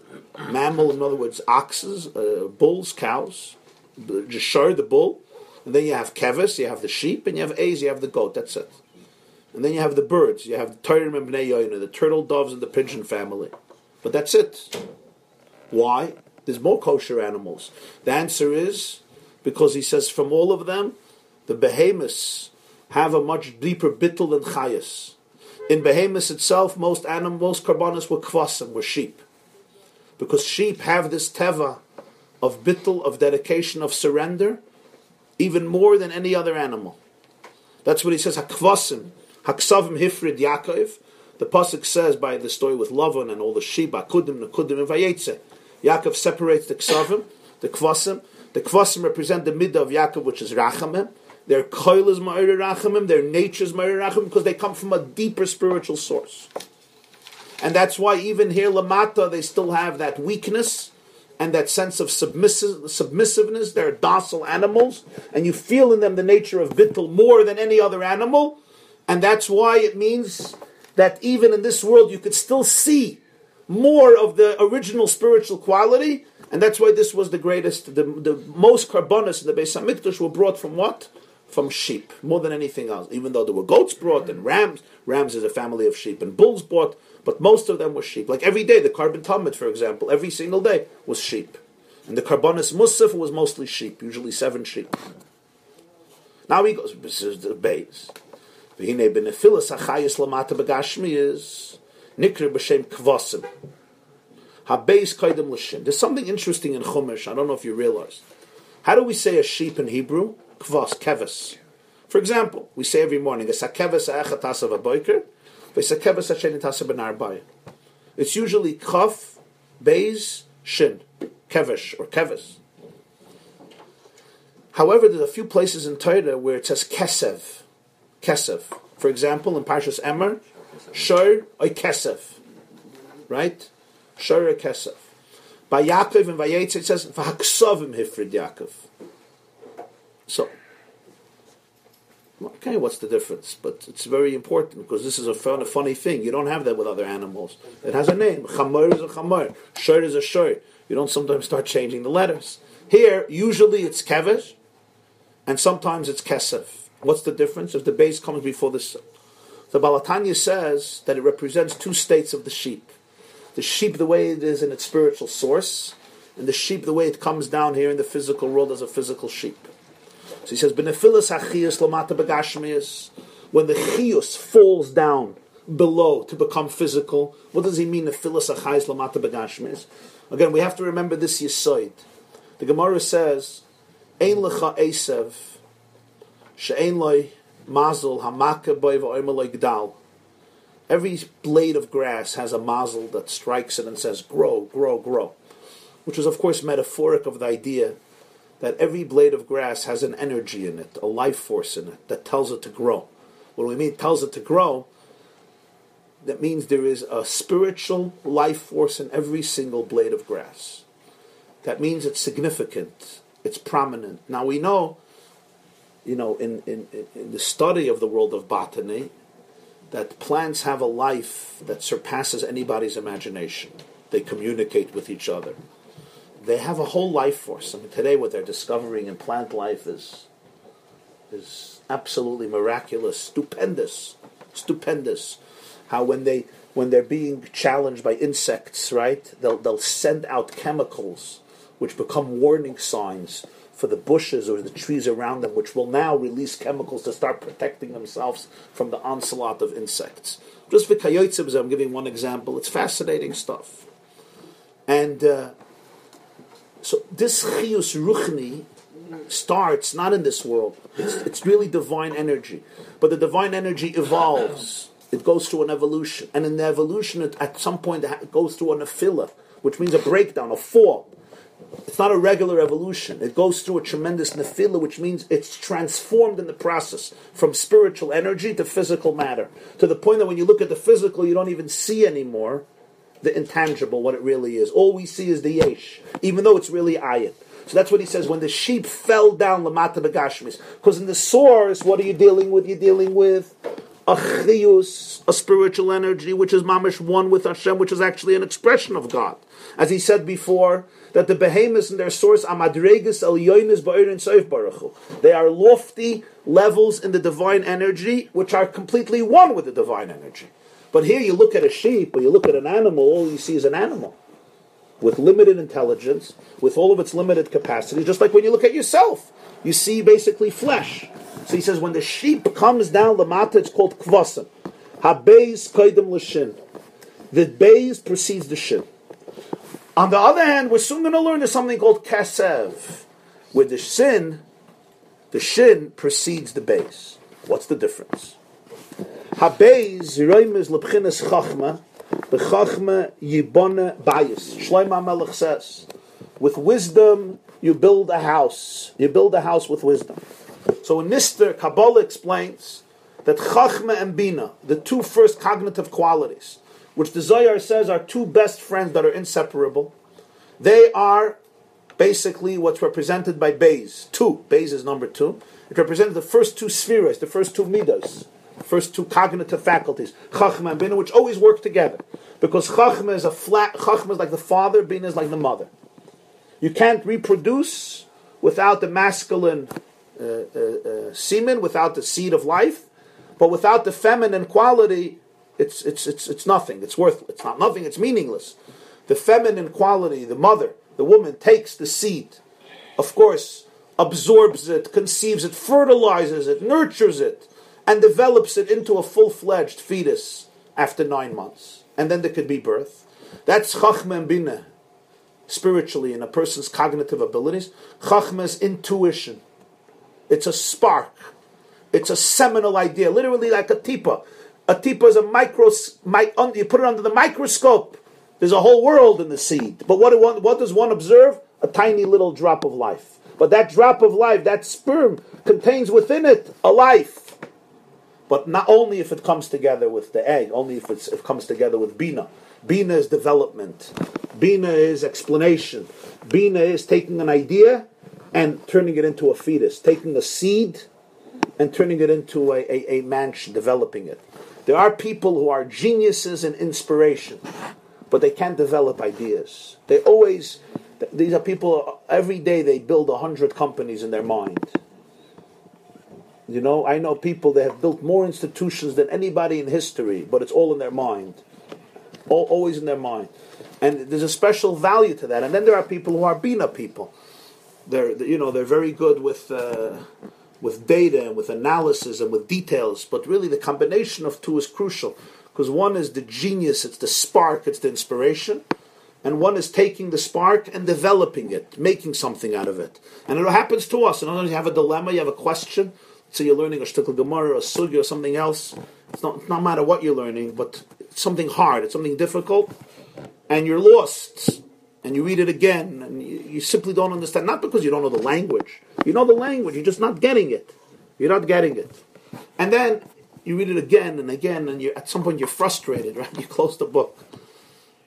mammal, in other words, oxes, uh, bulls, cows. Jashar, the bull. And then you have kevis, you have the sheep, and you have A's, you have the goat. That's it. And then you have the birds. You have the and Bnei the turtle doves and the pigeon family. But that's it. Why? There's more kosher animals. The answer is because he says from all of them, the behemoths have a much deeper bittul than chayas. In behemoths itself, most animals, korbanos were kvasim, were sheep. Because sheep have this teva of bittul, of dedication, of surrender, even more than any other animal. That's what he says, hakvasim, haksavim hifrid Yaakov. The pasuk says by the story with Lavan and all the sheep, akudim, nekudim, and vayetze. Yaakov separates the ksavim, the kvasim. The kvasim represent the midah of Yaakov, which is rachamim, Their koil is ma'ir rachamim, their nature is ma'ir rachamim, because they come from a deeper spiritual source. And that's why even here, Lamata, they still have that weakness and that sense of submissive, submissiveness. They're docile animals, and you feel in them the nature of bittul more than any other animal. And that's why it means that even in this world, you could still see more of the original spiritual quality. And that's why this was the greatest, the, the most korbanos in the Beis Hamikdash were brought from what? From sheep, more than anything else. Even though there were goats brought and rams, rams is a family of sheep, and bulls brought, but most of them were sheep. Like every day, the korban tamid, for example, every single day was sheep. And the korbanos musaf was mostly sheep, usually seven sheep. Now he goes, this is the base. V'hine benefilas achayis lamata begashmi is nikr b'shem kvasim. Habeis kaidem l'shin. There's something interesting in Chumash. I don't know if you realize. How do we say a sheep in Hebrew? Kvas, kevis. For example, we say every morning, It's usually kaf, beis, shin, kevish, or kevis. However, there's a few places in Torah where it says kesev, kesev. For example, in Parshas Emor, shor or kesev, right? Shor or kesev. By Yaakov and Vayetz it says v'haksovim hifrid Yaakov. So Okay, what's the difference? But it's very important because this is a, fun, a funny thing. You don't have that with other animals. It has a name. Chamor is a chamor. Shor is a shor. You don't sometimes start changing the letters. Here, usually it's kevesh, and sometimes it's kesef. What's the difference? If the base comes before the the Baal HaTanya says that it represents two states of the sheep. The sheep the way it is in its spiritual source, and the sheep the way it comes down here in the physical world as a physical sheep. So he says, "Benefilas achiyus lamata begashmius." When the chiyus falls down below to become physical, what does he mean? Nefilas achayus lamata begashmius. Again, we have to remember this yisoid. The Gemara says, "Ein lecha esev she'ein loy mazel hamaka boy v'oimer gdal." Every blade of grass has a mazel that strikes it and says, "Grow, grow, grow," which is, of course, metaphoric of the idea that every blade of grass has an energy in it, a life force in it that tells it to grow. What we mean tells it to grow? That means there is a spiritual life force in every single blade of grass. That means it's significant, it's prominent. Now we know, you know, in, in, in the study of the world of botany, that plants have a life that surpasses anybody's imagination. They communicate with each other they have a whole life force. I mean, today what they're discovering in plant life is is absolutely miraculous, stupendous, stupendous. How when they when they're being challenged by insects, right? They'll they'll send out chemicals which become warning signs for the bushes or the trees around them, which will now release chemicals to start protecting themselves from the onslaught of insects. Just for coyotes, I'm giving one example. It's fascinating stuff. And uh, so this chiyus ruchni starts not in this world. It's, it's, really divine energy, but the divine energy evolves. It goes through an evolution, and in the evolution, it, at some point, it goes through a nefila, which means a breakdown, a fall. It's not a regular evolution. It goes through a tremendous nefila, which means it's transformed in the process from spiritual energy to physical matter, to the point that when you look at the physical, you don't even see anymore the intangible, what it really is. All we see is the yesh, even though it's really ayin. So that's what he says when the sheep fell down lamata begashmis. Because in the source, what are you dealing with? You're dealing with a chiyus, a spiritual energy, which is mamish one with Hashem, which is actually an expression of God. As he said before, that the behemoths in their source are amadregas el yoinis ba'irin seif baruchu. They are lofty levels in the divine energy, which are completely one with the divine energy. But here you look at a sheep or you look at an animal, all you see is an animal with limited intelligence, with all of its limited capacity, just like when you look at yourself. You see basically flesh. So he says when the sheep comes down the lamata, it's called kvasim. Habeis kaidim l'shin. The beis precedes the shin. On the other hand, we're soon going to learn there's something called kasev, where the shin, the shin precedes the base. What's the difference? Habeiz roimes lebchinas chachma, bechachma yibone bayis. Shlomo Melech says, with wisdom you build a house. You build a house with wisdom. So in Nister, Kabbalah explains that Chachma and Bina, the two first cognitive qualities, which the Zohar says are two best friends that are inseparable, they are basically what's represented by Bays. Two. Bays is number two. It represents the first two spheres, the first two midas, first two cognitive faculties, Chachma and Bina, which always work together. Because Chachma is a flat, Chachma is like the father, Bina is like the mother. You can't reproduce without the masculine uh, uh, uh, semen, without the seed of life, but without the feminine quality, it's, it's, it's, it's nothing. It's worthless. It's not nothing, it's meaningless. The feminine quality, the mother, the woman takes the seed, of course, absorbs it, conceives it, fertilizes it, nurtures it, and develops it into a full fledged fetus after nine months. And then there could be birth. That's Chachma and Bina, spiritually, in a person's cognitive abilities. Chachma is intuition, it's a spark, it's a seminal idea, literally like a tipa. A tipa is a micro, you put it under the microscope. There's a whole world in the seed. But what, what does one observe? A tiny little drop of life. But that drop of life, that sperm, contains within it a life. But not only if it comes together with the egg, only if, if it comes together with Bina. Bina is development. Bina is explanation. Bina is taking an idea and turning it into a fetus, taking a seed and turning it into a, a, a mansion, developing it. There are people who are geniuses in inspiration, but they can't develop ideas. They always these are people, every day they build a hundred companies in their mind. You know, I know people that have built more institutions than anybody in history, but it's all in their mind. All, always in their mind. And there's a special value to that. And then there are people who are Bina people. They're, you know, they're very good with, uh, with data and with analysis and with details, but really the combination of two is crucial. Because one is the genius, it's the spark, it's the inspiration and one is taking the spark and developing it, making something out of it. And it happens to us. And you have a dilemma, you have a question. So you're learning a shtickle gemara, a sugi, or something else. It's not, not matter what you're learning, but it's something hard, it's something difficult, and you're lost. And you read it again, and you, you simply don't understand. Not because you don't know the language. You know the language, you're just not getting it. You're not getting it. And then you read it again and again, and you at some point you're frustrated, right? You close the book.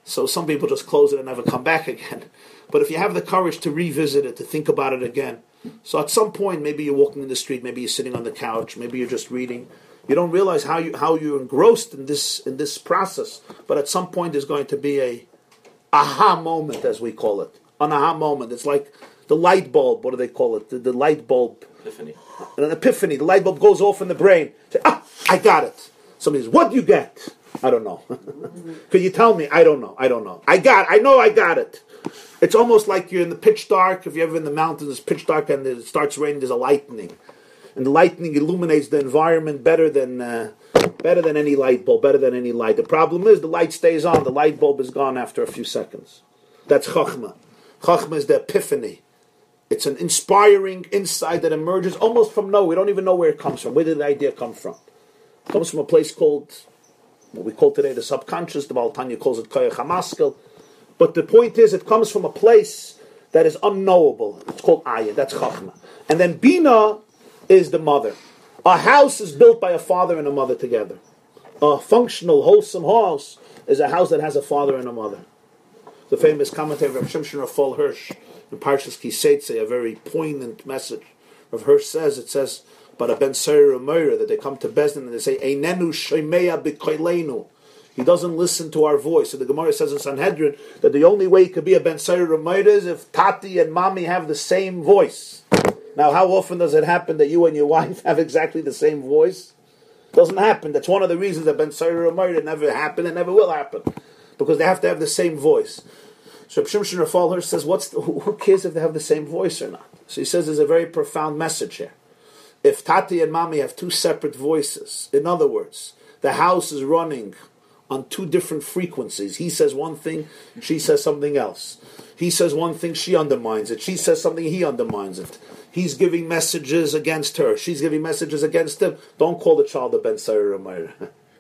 So some people just close it and never come back again. But if you have the courage to revisit it, to think about it again, so at some point, maybe you're walking in the street, maybe you're sitting on the couch, maybe you're just reading. You don't realize how you how you're engrossed in this in this process. But at some point, there's going to be a aha moment, as we call it, an aha moment. It's like the light bulb. What do they call it? The, the light bulb. Epiphany. An epiphany. The light bulb goes off in the brain. Say, ah, I got it. Somebody says, "What do you get?" I don't know. Could you tell me? I don't know. I don't know. I got. I know. I got it. It's almost like you're in the pitch dark. If you're ever in the mountains, it's pitch dark and it starts raining. There's a lightning, and the lightning illuminates the environment better than uh, better than any light bulb, better than any light. The problem is the light stays on. The light bulb is gone after a few seconds. That's chachma. Chachma is the epiphany. It's an inspiring insight that emerges almost from nowhere. We don't even know where it comes from. Where did the idea come from? It comes from a place called what we call today the subconscious. The Baal Tanya calls it koyach hamaskel. But the point is, it comes from a place that is unknowable. It's called ayah. That's chachma. And then bina is the mother. A house is built by a father and a mother together. A functional, wholesome house is a house that has a father and a mother. The famous commentator of Shimshon Rafal Hirsch in Parshas Kiseitze, a very poignant message of Hirsch says, it says, but a ben Moira that they come to Bezdin and they say, Einenu Shoimeya B'koilenu. He doesn't listen to our voice. So the Gemara says in Sanhedrin that the only way he could be a Ben Moira is if Tati and Mommy have the same voice. Now, how often does it happen that you and your wife have exactly the same voice? Doesn't happen. That's one of the reasons that Ben Moira never happened and never will happen. Because they have to have the same voice. So Shimshon Rafal says, "What's the, who cares if they have the same voice or not?" So he says there's a very profound message here if Tati and Mami have two separate voices, in other words, the house is running on two different frequencies. He says one thing, she says something else. He says one thing, she undermines it. She says something, he undermines it. He's giving messages against her. She's giving messages against him. Don't call the child a Ben Sairamayr.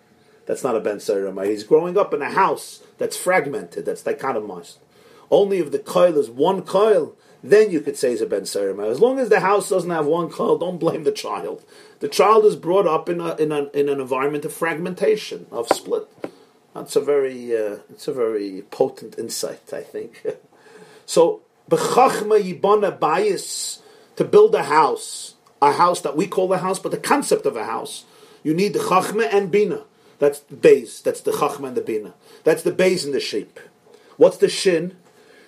that's not a Ben Sairamayr. He's growing up in a house that's fragmented, that's dichotomized. Only if the coil is one coil, then you could say he's a ben Sarah. As long as the house doesn't have one coil, don't blame the child. The child is brought up in a, in, a, in an environment of fragmentation, of split. That's a very uh, it's a very potent insight, I think. so b'chachma yibana bias to build a house, a house that we call a house, but the concept of a house, you need the chachma and bina. That's the base. That's the chachma and the bina. That's the base and the shape. What's the shin?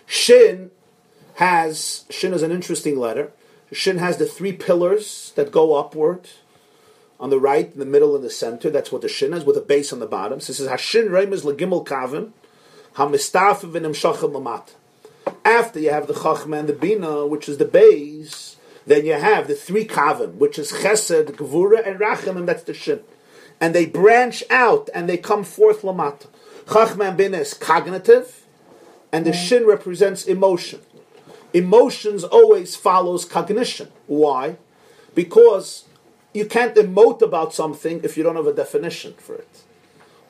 Shin has shin is an interesting letter. Shin has the three pillars that go upward on the right, in the middle, and the center. That's what the shin is, with a base on the bottom. So it says Hashin Reimers Legimel Kavim Hamistafim V'Nimshachim Lamat. After you have the Chachma and the Bina, which is the base, then you have the three Kavim, which is Chesed, Gvura, and Rachim, and that's the shin. And they branch out and they come forth Lamat. Chachma and Bina is cognitive, and the mm. shin represents emotion emotions always follows cognition. Why? Because you can't emote about something if you don't have a definition for it.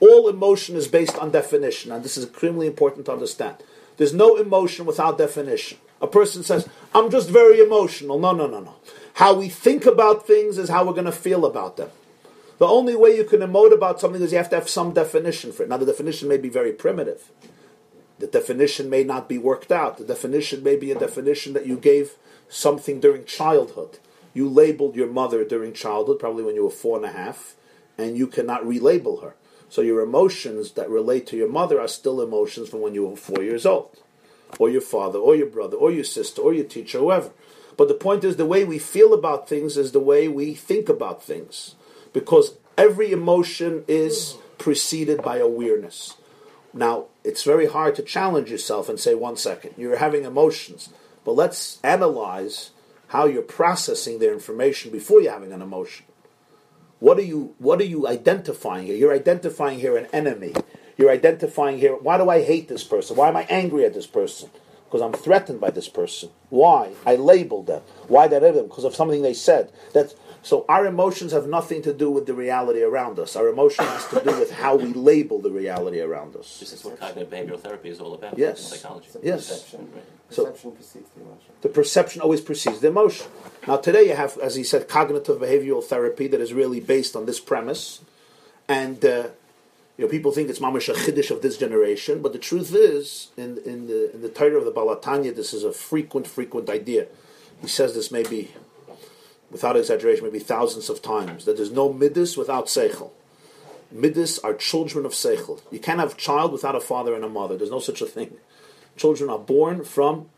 All emotion is based on definition, and this is extremely important to understand. There's no emotion without definition. A person says, I'm just very emotional. No, no, no, no. How we think about things is how we're going to feel about them. The only way you can emote about something is you have to have some definition for it. Now, the definition may be very primitive. The definition may not be worked out. The definition may be a definition that you gave something during childhood. You labeled your mother during childhood, probably when you were four and a half, and you cannot relabel her. So your emotions that relate to your mother are still emotions from when you were four years old, or your father, or your brother, or your sister, or your teacher, whoever. But the point is, the way we feel about things is the way we think about things, because every emotion is preceded by awareness. Now, it's very hard to challenge yourself and say, one second, you're having emotions, but let's analyze how you're processing their information before you're having an emotion. What are you what are you identifying here? You're identifying here an enemy. You're identifying here why do I hate this person? Why am I angry at this person? Because I'm threatened by this person. Why? I labeled them. Why did I label them? Because of something they said. That so our emotions have nothing to do with the reality around us. Our emotion has to do with how we label the reality around us. This is what cognitive behavioral therapy is all about. Yes. Psychology. Yes. Perception. Right. So- Perception precedes the emotion. The perception always precedes the emotion. Now, today you have, as he said, cognitive behavioral therapy that is really based on this premise. And, uh, you know, people think it's mamash a chiddush of this generation, but the truth is, in, in the in the Torah of the Baal HaTanya, this is a frequent, frequent idea. He says this maybe, without exaggeration, maybe thousands of times, that there's no midas without seichel. Midas are children of seichel. You can't have a child without a father and a mother. There's no such a thing. Children are born from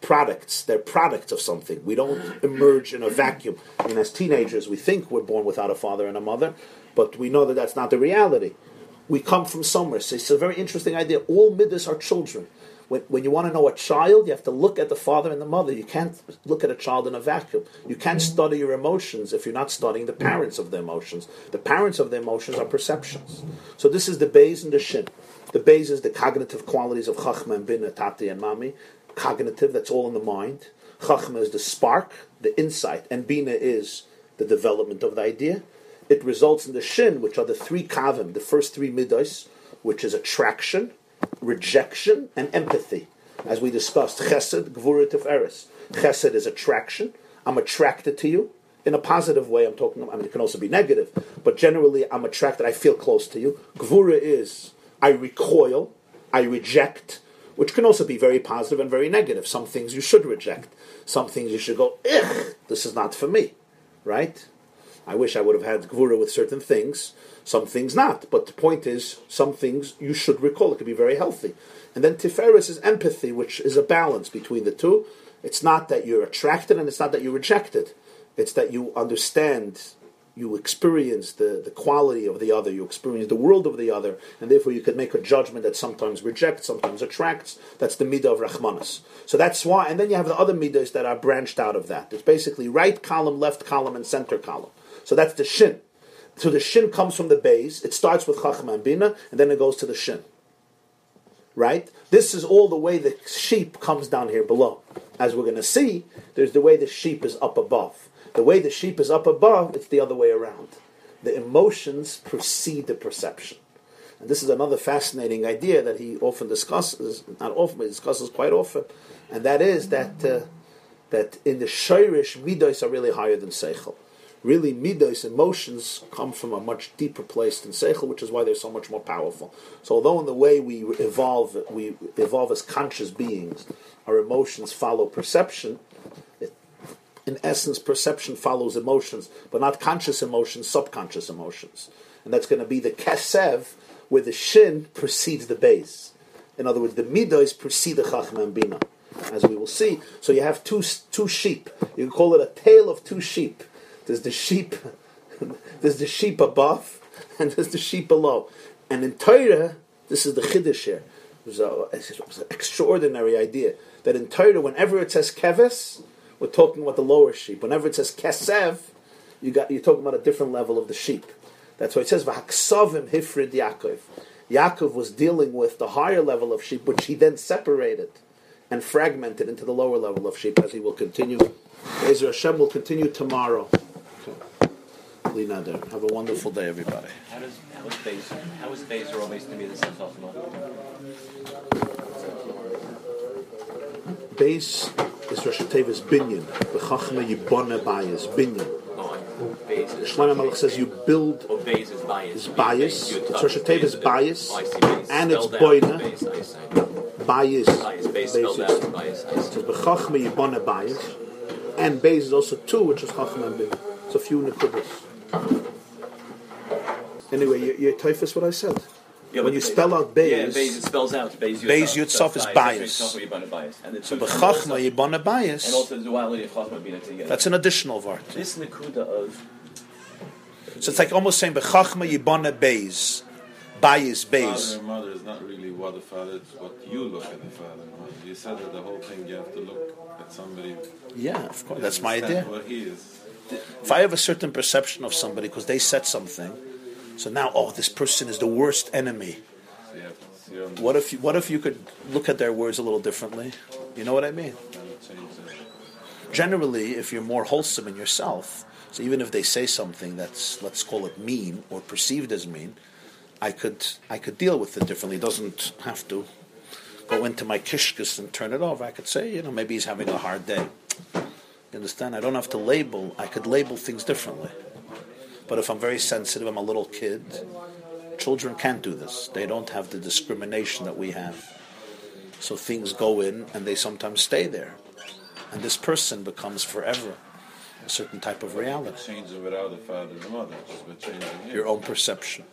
products. They're products of something. We don't emerge in a vacuum. I mean, as teenagers, we think we're born without a father and a mother, but we know that that's not the reality. We come from somewhere. So it's a very interesting idea. All midas are children. When, when you want to know a child, you have to look at the father and the mother. You can't look at a child in a vacuum. You can't study your emotions if you're not studying the parents of the emotions. The parents of the emotions are perceptions. So this is the base and the shin. The base is the cognitive qualities of chachma and bina, tati and mami. Cognitive, that's all in the mind. Chachma is the spark, the insight, and bina is the development of the idea. It results in the shin, which are the three kavim, the first three midas, which is attraction, rejection, and empathy. As we discussed, chesed, gvura, tiferes. Chesed is attraction. I'm attracted to you in a positive way. I'm talking. I mean, it can also be negative, but generally, I'm attracted. I feel close to you. Gvura is I recoil, I reject, which can also be very positive and very negative. Some things you should reject. Some things you should go. Ugh, this is not for me, right? I wish I would have had gvura with certain things, some things not. But the point is, some things you should recall. It could be very healthy. And then tiferes is empathy, which is a balance between the two. It's not that you're attracted and it's not that you're rejected. It's that you understand, you experience the, the quality of the other, you experience the world of the other, and therefore you can make a judgment that sometimes rejects, sometimes attracts. That's the midah of Rahmanas. So that's why, and then you have the other midas that are branched out of that. It's basically right column, left column, and center column. So that's the shin. So the shin comes from the base. It starts with chachma and bina, and then it goes to the shin. Right? This is all the way the sheep comes down here below. As we're going to see, there's the way the sheep is up above. The way the sheep is up above, it's the other way around. The emotions precede the perception. And this is another fascinating idea that he often discusses, not often, but he discusses quite often, and that is that uh, that in the Shirish, Midos are really higher than Seichel. Really, Midos, emotions, come from a much deeper place than Seichel, which is why they're so much more powerful. So, although in the way we evolve, we evolve as conscious beings, our emotions follow perception, in essence, perception follows emotions, but not conscious emotions, subconscious emotions. And that's going to be the Kesev, where the Shin precedes the base. In other words, the Midos precede the Chachma and Bina as we will see. So you have two two sheep. You can call it a tale of two sheep. There's the sheep, there's the sheep above, and there's the sheep below. And in Torah, this is the chiddush here. It was, a, it was, an extraordinary idea that in Torah, whenever it says keves, we're talking about the lower sheep. Whenever it says kesev, you got you're talking about a different level of the sheep. That's why it says v'haksavim hifrid Yaakov. Yaakov was dealing with the higher level of sheep, which he then separated and fragmented into the lower level of sheep, as he will continue. Ezra Hashem will continue tomorrow. Okay. Have a wonderful day, everybody. How does how is base how is base always to be the of Base is Rosh Tevis binyan. The Chachma Yibona Bayis binyan. Oh, Shlomo Melech says you build oh, is bias. Is bias. It's Rosh Tevis bias, and it's boina bias. Bias, base spelled out bias. So b'chachma yibana bias, and base is also two, which is chachma and bin. It's a few nekudas. Anyway, you, you typhus what I said. Yeah, when you spell out Beis, yeah, Beis it spells out Beis Yutzaf is bias. So b'chachma yibana bias. And also the duality of chachma bina together. That's an additional word. This nekuda of. So it's like almost saying b'chachma yibana Beis bias base. Father and mother is not really what the father, it's what you look at the father and mother. You said that the whole thing you have to look at somebody. Yeah, of course. That's my idea. What he is. If I have a certain perception of somebody because they said something, so now, oh, this person is the worst enemy. What if you, what if you could look at their words a little differently? You know what I mean? Generally, if you're more wholesome in yourself, so even if they say something that's let's call it mean or perceived as mean, I could I could deal with it differently. It doesn't have to go into my kishkas and turn it off. I could say, you know, maybe he's having a hard day. You understand? I don't have to label. I could label things differently. But if I'm very sensitive, I'm a little kid. Children can't do this. They don't have the discrimination that we have. So things go in and they sometimes stay there. And this person becomes forever a certain type of reality. Changing without the father and the mother, just changing him. Your own perception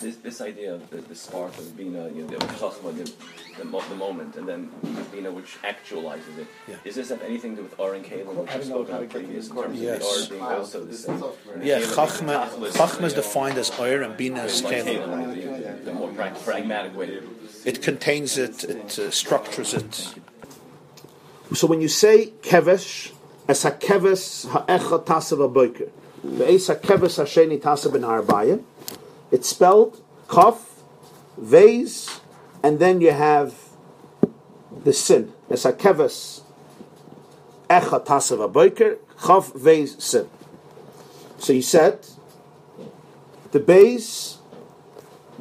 this, this idea of the, the spark of Bina, you know, the, the, the, the moment, and then Bina which actualizes it. Yeah. Does this have anything to do with Ar and Kalim, which we spoke about previous in terms yes. of the Ar being also the same? Yeah, Chachma, Chachma is defined as Ar and Bina is Kalim. The, more pragmatic way. It contains it, it uh, structures it. So when you say Kevesh, as a Keves ha'echa tasav ha'boiker, ve'es ha'keves ha'sheni tasav ben ha'arbayim, it's spelled Kaf, Vase, and then you have the sin. It's a keves echa tasav aboiker, Kaf, Vase, sin. So he said, the base,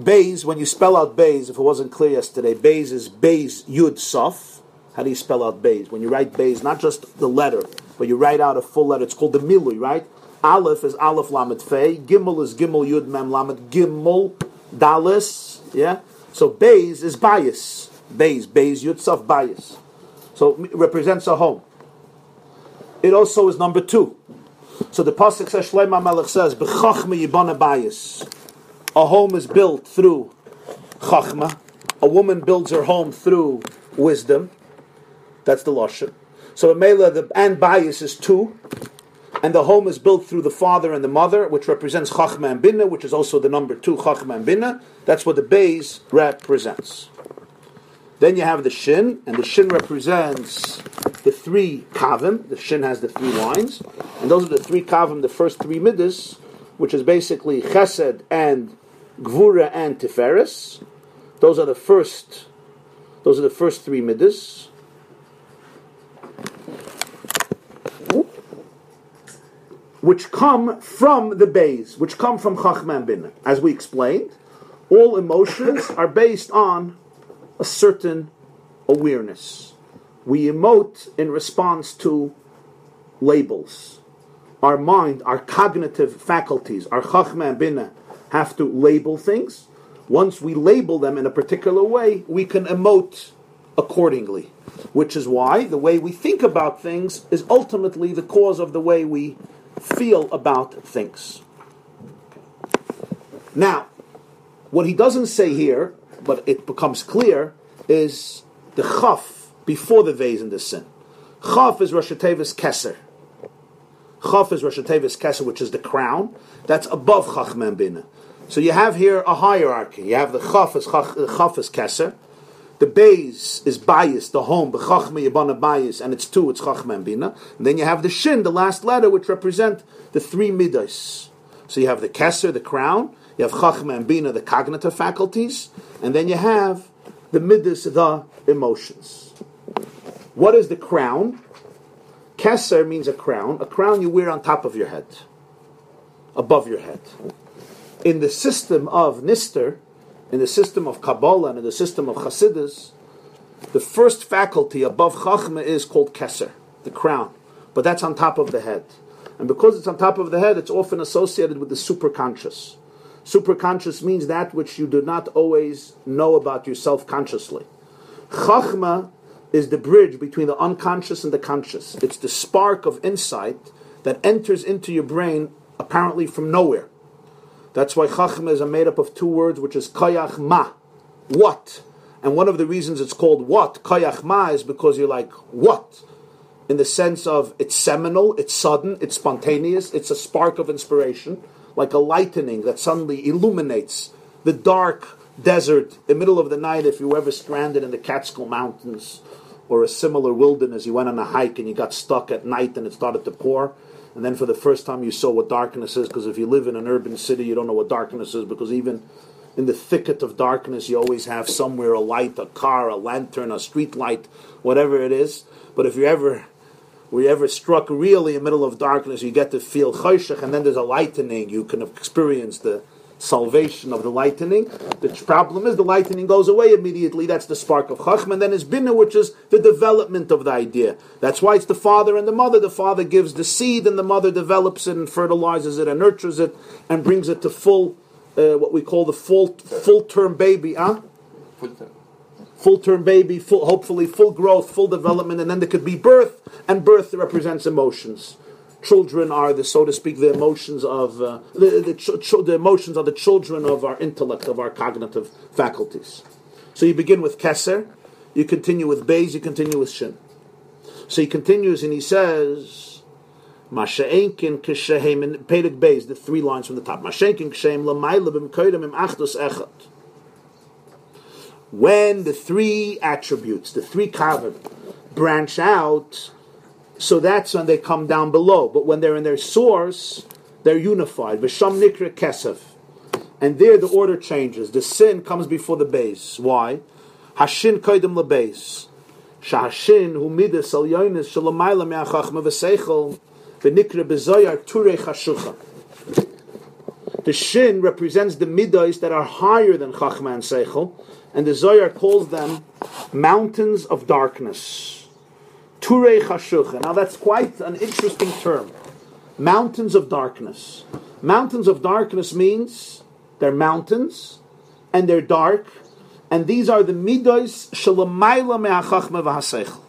base, when you spell out base, if it wasn't clear yesterday, base is base yud sof. How do you spell out base? When you write base, not just the letter, but you write out a full letter, it's called the milui, right? Aleph is Aleph Lamet Fei. Gimel is Gimel Yud Mem Lamet Gimel Dalis. Yeah. So Beis is bias. Beis Beis Yud Saf bias. So represents a home. It also is number two. So the pasuk says Shlomo Melech says B'chachma Yibana bias. A home is built through chachma. A woman builds her home through wisdom. That's the lashon. So Mela the and bias is two and the home is built through the father and the mother, which represents Chachma and Binna, which is also the number two, Chachma and Binna. That's what the Beis represents. Then you have the Shin, and the Shin represents the three Kavim. The Shin has the three lines, and those are the three Kavim, the first three Midas, which is basically Chesed and Gvura and Tiferes. Those are the first. Those are the first three Midas. Which come from the base, which come from Chachman Bin. As we explained, all emotions are based on a certain awareness. we emote in response to labels. Our mind, our cognitive faculties, our chachma and bina, have to label things. Once we label them in a particular way, we can emote accordingly. Which is why the way we think about things is ultimately the cause of the way we feel about things. Now, what he doesn't say here, but it becomes clear, is the chaf before the vase in the sin. Chaf is Rosh Tevis Keser. Chaf is Rosh Tevis Keser, which is the crown. That's above Chachmem Bina. So you have here a hierarchy. You have the Chaf is, chaf is Keser. The base is bias, the home, b'chachme yabana bias, and it's two, it's chachma and bina. And then you have the shin, the last letter, which represent the three midas. So you have the keser, the crown, you have chachma and bina, the cognitive faculties, and then you have the midas, the emotions. What is the crown? Keser means a crown. A crown you wear on top of your head, above your head. In the system of Nister, in the system of Kabbalah and in the system of Chassidus, the first faculty above Chachma is called Keser, the crown. But that's on top of the head. And because it's on top of the head, it's often associated with the superconscious. Superconscious means that which you do not always know about yourself consciously. Chachma is the bridge between the unconscious and the conscious. It's the spark of insight that enters into your brain apparently from nowhere. That's why Chachma is made up of two words, which is Kayach Ma, what. And one of the reasons it's called what, Kayach Ma, is because you're like, what? In the sense of it's seminal, it's sudden, it's spontaneous, it's a spark of inspiration, like a lightning that suddenly illuminates the dark desert in the middle of the night if you were ever stranded in the Catskill Mountains or a similar wilderness. You went on a hike and you got stuck at night and it started to pour and then for the first time you saw what darkness is, because if you live in an urban city, you don't know what darkness is, because even in the thicket of darkness, you always have somewhere a light, a car, a lantern, a street light, whatever it is. But if you ever were you ever struck really in the middle of darkness, you get to feel choshech, and then there's a lightening, you can experience the salvation of the lightning. The problem is the lightning goes away immediately. That's the spark of Chachma. And then is Bina, which is the development of the idea. That's why it's the father and the mother. The father gives the seed, and the mother develops it and fertilizes it and nurtures it and brings it to full, uh, what we call the full full term baby. Huh? Full term. Full term baby, full, hopefully full growth, full development, and then there could be birth, and birth represents emotions children are the, so to speak, the emotions of uh, the, the, ch- the, emotions are the children of our intellect, of our cognitive faculties. So you begin with keser, you continue with beis, you continue with shin. So he continues and he says, Masha'enkin kishehem in Pedig beis, the three lines from the top. Masha'enkin kishehem lamayla b'mkoidem im echad. When the three attributes, the three kavod, branch out so that's when they come down below. But when they're in their source, they're unified. V'sham nikra kesef. And there the order changes. The sin comes before the base. Why? Hashin koidim lebeis. Shahashin hu midas al yonis shalamayla me'achachma v'seichel v'nikra b'zoyar turei chashucha. The shin represents the midas that are higher than chachma and seichel, and the Zoyar calls them mountains of darkness. Turei Chashucha. Now that's quite an interesting term. Mountains of darkness. Mountains of darkness means they're mountains and they're dark, and these are the midos shalamayla me'achachma v'haseichel.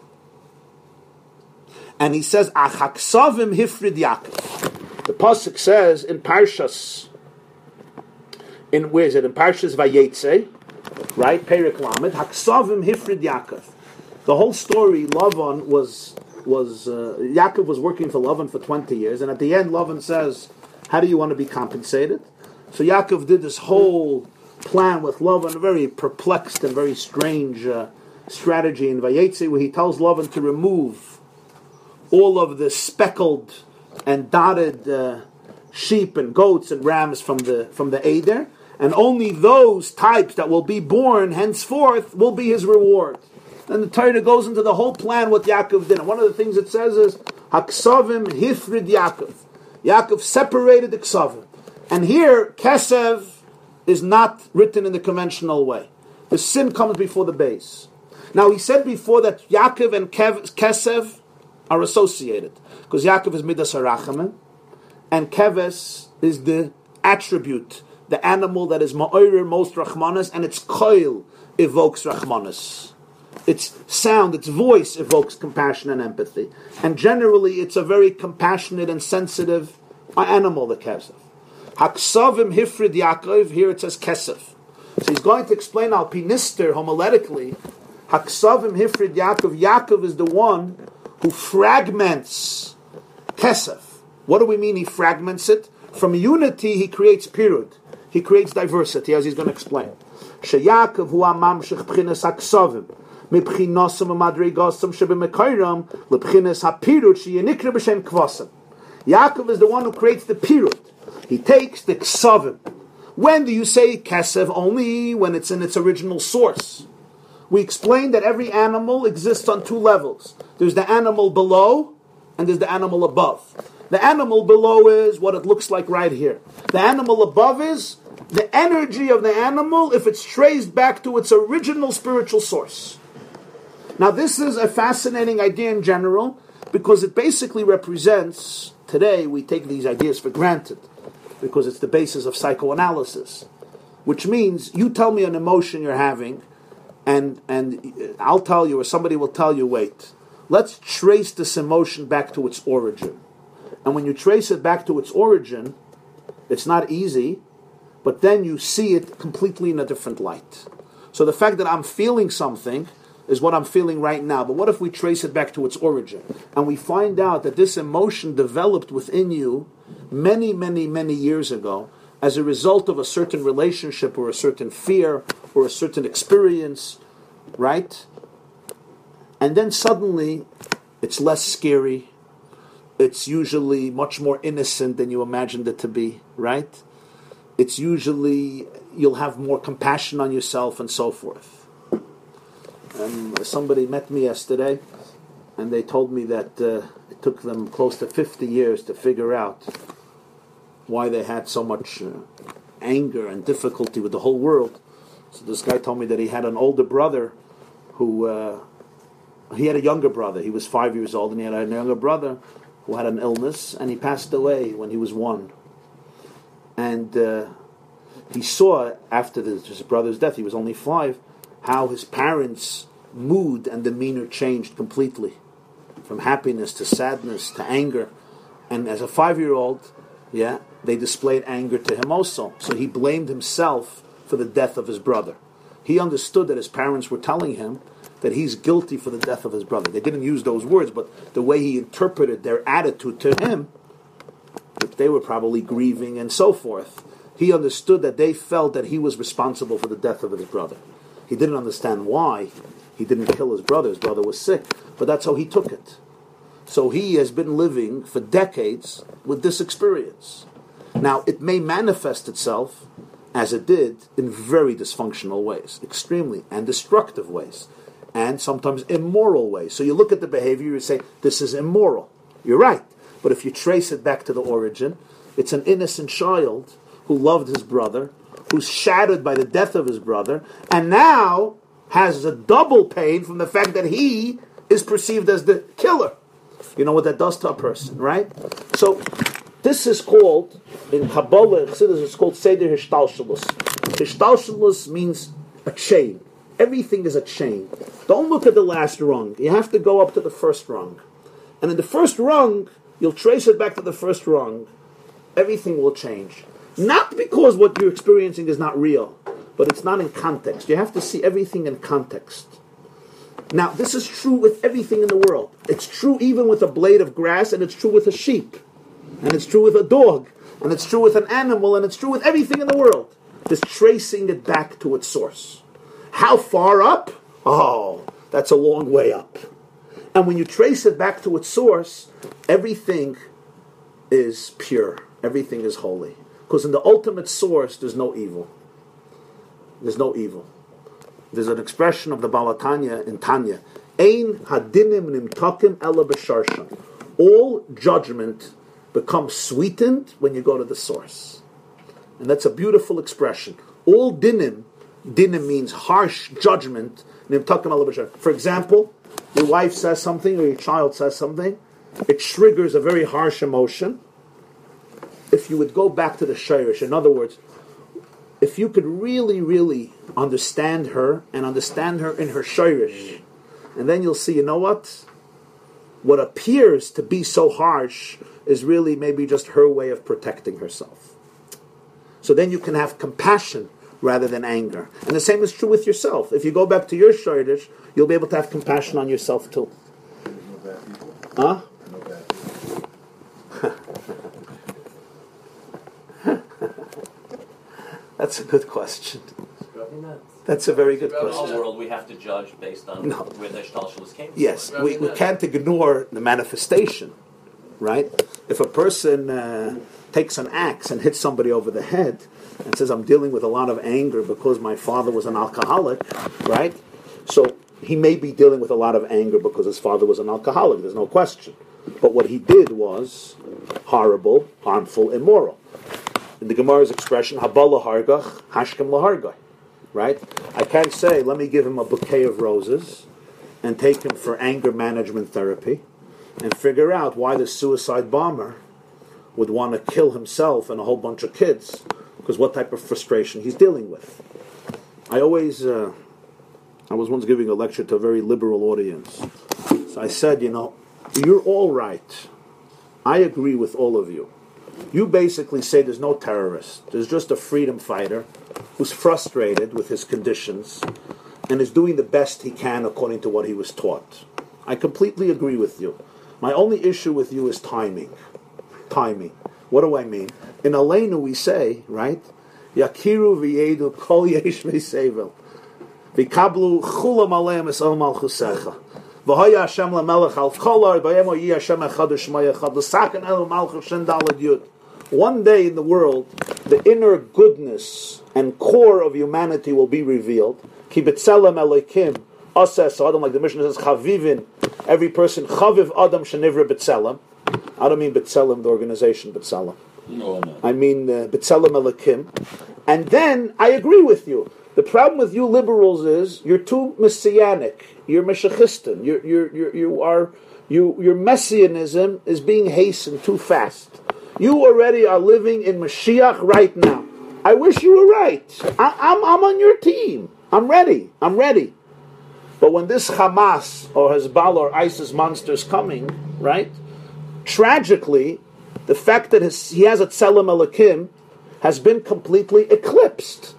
And he says, Achaksavim hifrid Yaakov. The pasuk says in Parshas, in where is it? In Parshas Vayetze, right? Perik Lamed, Haksavim hifrid Yaakov. The whole story, Lavan was was uh, Yaakov was working for Lavan for twenty years, and at the end, Lavan says, "How do you want to be compensated?" So Yaakov did this whole plan with Lavan, a very perplexed and very strange uh, strategy in Vayetze, where he tells Lavan to remove all of the speckled and dotted uh, sheep and goats and rams from the from the Eder, and only those types that will be born henceforth will be his reward. Then the Torah goes into the whole plan what Yaakov did. And one of the things it says is, Haksavim hifrid Yaakov. Yaakov separated the Ksavim. And here, Kesev is not written in the conventional way. The sin comes before the base. Now he said before that Yaakov and Kev, Kesev are associated because Yaakov is midas harachamim, and Keves is the attribute, the animal that is ma'orir most rachmanas, and its coil evokes rachmanas. Its sound, its voice evokes compassion and empathy. And generally, it's a very compassionate and sensitive animal, the kesef. Haksavim hifrid Yaakov, here it says kesef. So he's going to explain al pinister homiletically. Haksavim hifrid Yaakov. Yaakov is the one who fragments kesef. What do we mean he fragments it? From unity, he creates pirud. He creates diversity, as he's going to explain. Sheyakov hu amamshich b'chinas haksavim. מבחינוסם ומדרגוסם שבמקוירם לבחינס הפירוט שיינקרא בשם כבוסם. Yaakov is the one who creates the pirut. He takes the ksavim. When do you say kesev? Only when it's in its original source. We explained that every animal exists on two levels. There's the animal below, and there's the animal above. The animal below is what it looks like right here. The animal above is the energy of the animal if it's traced back to its original spiritual source. Now, this is a fascinating idea in general because it basically represents, today we take these ideas for granted because it's the basis of psychoanalysis, which means you tell me an emotion you're having, and, and I'll tell you, or somebody will tell you, wait, let's trace this emotion back to its origin. And when you trace it back to its origin, it's not easy, but then you see it completely in a different light. So the fact that I'm feeling something is what I'm feeling right now. But what if we trace it back to its origin? And we find out that this emotion developed within you many, many, many years ago as a result of a certain relationship or a certain fear or a certain experience, right? And then suddenly it's less scary. It's usually much more innocent than you imagined it to be, right? It's usually you'll have more compassion on yourself and so forth. And somebody met me yesterday, and they told me that uh, it took them close to 50 years to figure out why they had so much uh, anger and difficulty with the whole world. So this guy told me that he had an older brother who uh, he had a younger brother. He was five years old, and he had a younger brother who had an illness, and he passed away when he was one. And uh, he saw after his brother's death, he was only five, how his parents' mood and demeanor changed completely from happiness to sadness to anger. And as a five year old, yeah, they displayed anger to him also. So he blamed himself for the death of his brother. He understood that his parents were telling him that he's guilty for the death of his brother. They didn't use those words, but the way he interpreted their attitude to him, that they were probably grieving and so forth. He understood that they felt that he was responsible for the death of his brother. He didn't understand why he didn't kill his brother. His brother was sick, but that's how he took it. So he has been living for decades with this experience. Now, it may manifest itself as it did in very dysfunctional ways, extremely and destructive ways, and sometimes immoral ways. So you look at the behavior, you say, this is immoral. You're right. But if you trace it back to the origin, it's an innocent child who loved his brother, who's shattered by the death of his brother, and now has a double pain from the fact that he is perceived as the killer. You know what that does to a person, right? So this is called in Kabbalah, Chassidus, it's called Seder Hishtalshalus. Hishtalshalus means a chain. Everything is a chain. Don't look at the last rung. You have to go up to the first rung. And in the first rung, you'll trace it back to the first rung. Everything will change. Not because what you're experiencing is not real, but it's not in context. You have to see everything in context. Now, this is true with everything in the world. It's true even with a blade of grass, and it's true with a sheep, and it's true with a dog, and it's true with an animal, and it's true with everything in the world. Just tracing it back to its source. How far up? Oh, that's a long way up. And when you trace it back to its source, everything is pure, everything is holy. Because in the ultimate source, there's no evil. There's no evil. There's an expression of the Baal HaTanya in Tanya. Ein hadinim nimtakim ela. All judgment becomes sweetened when you go to the source. And that's a beautiful expression. All dinim, dinim means harsh judgment, For example, your wife says something or your child says something, it triggers a very harsh emotion. If you would go back to the shirish, in other words, if you could really, really understand her and understand her in her shirish, and then you'll see, you know what? What appears to be so harsh is really maybe just her way of protecting herself. So then you can have compassion rather than anger. And the same is true with yourself. If you go back to your shirish, you'll be able to have compassion on yourself too. Huh? That's a good question. That's a very good In our question. world, we have to judge based on No. where the shtalshalos came from. Yes, we, we can't ignore the manifestation, right? If a person uh, takes an axe and hits somebody over the head and says, I'm dealing with a lot of anger because my father was an alcoholic, right? So he may be dealing with a lot of anger because his father was an alcoholic, there's no question. But what he did was horrible, harmful, immoral. In the Gemara's expression, Habala hargach, hashkem lahargach. Right? I can't say, let me give him a bouquet of roses and take him for anger management therapy and figure out why the suicide bomber would want to kill himself and a whole bunch of kids because what type of frustration he's dealing with. I always, uh, I was once giving a lecture to a very liberal audience. So I said, you know, you're all right. I agree with all of you. You basically say there's no terrorist, there's just a freedom fighter who's frustrated with his conditions and is doing the best he can according to what he was taught. I completely agree with you. My only issue with you is timing. Timing. What do I mean? In Aleinu we say, right? Yakiru v'yedu kol yesh v'sevel. V'kablu chulam aleim es el. V'hoya Hashem al kol ar b'yemo yi Hashem echad u'shmo echad l'saken el malchus shen dalad yud. One day in the world, the inner goodness and core of humanity will be revealed. Ki b'tzelem elokim, asas adam, like the mission says, chavivin, every person, chaviv adam shenivra b'tzelem. I don't mean b'tzelem, the organization b'tzelem. No, no. I mean uh, B'Tselem Elikim. And then I agree with you. The problem with you liberals is you're too messianic. You're Meshachistan. You're, you're, you're, you are, you, your messianism is being hastened too fast. You already are living in Mashiach right now. I wish you were right. I, I'm, I'm on your team. I'm ready. I'm ready. But when this Hamas or Hezbollah or ISIS monster is coming, right? Tragically, the fact that his, he has a Tselem Elikim has been completely eclipsed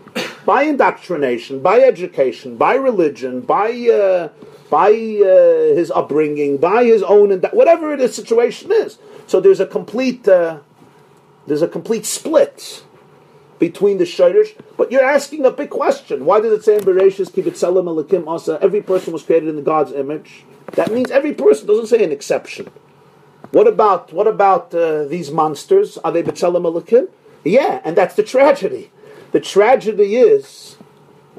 by indoctrination, by education, by religion, by uh, by uh, his upbringing, by his own, indo- whatever the situation is. So there's a complete uh, there's a complete split between the shirish. But you're asking a big question. Why does it say in Bereshis, Kibit Tselem Elikim Asa, every person was created in the God's image? That means every person, doesn't say an exception. What about what about uh, these monsters? Are they B'Tselem Elikim? Yeah, and that's the tragedy. The tragedy is,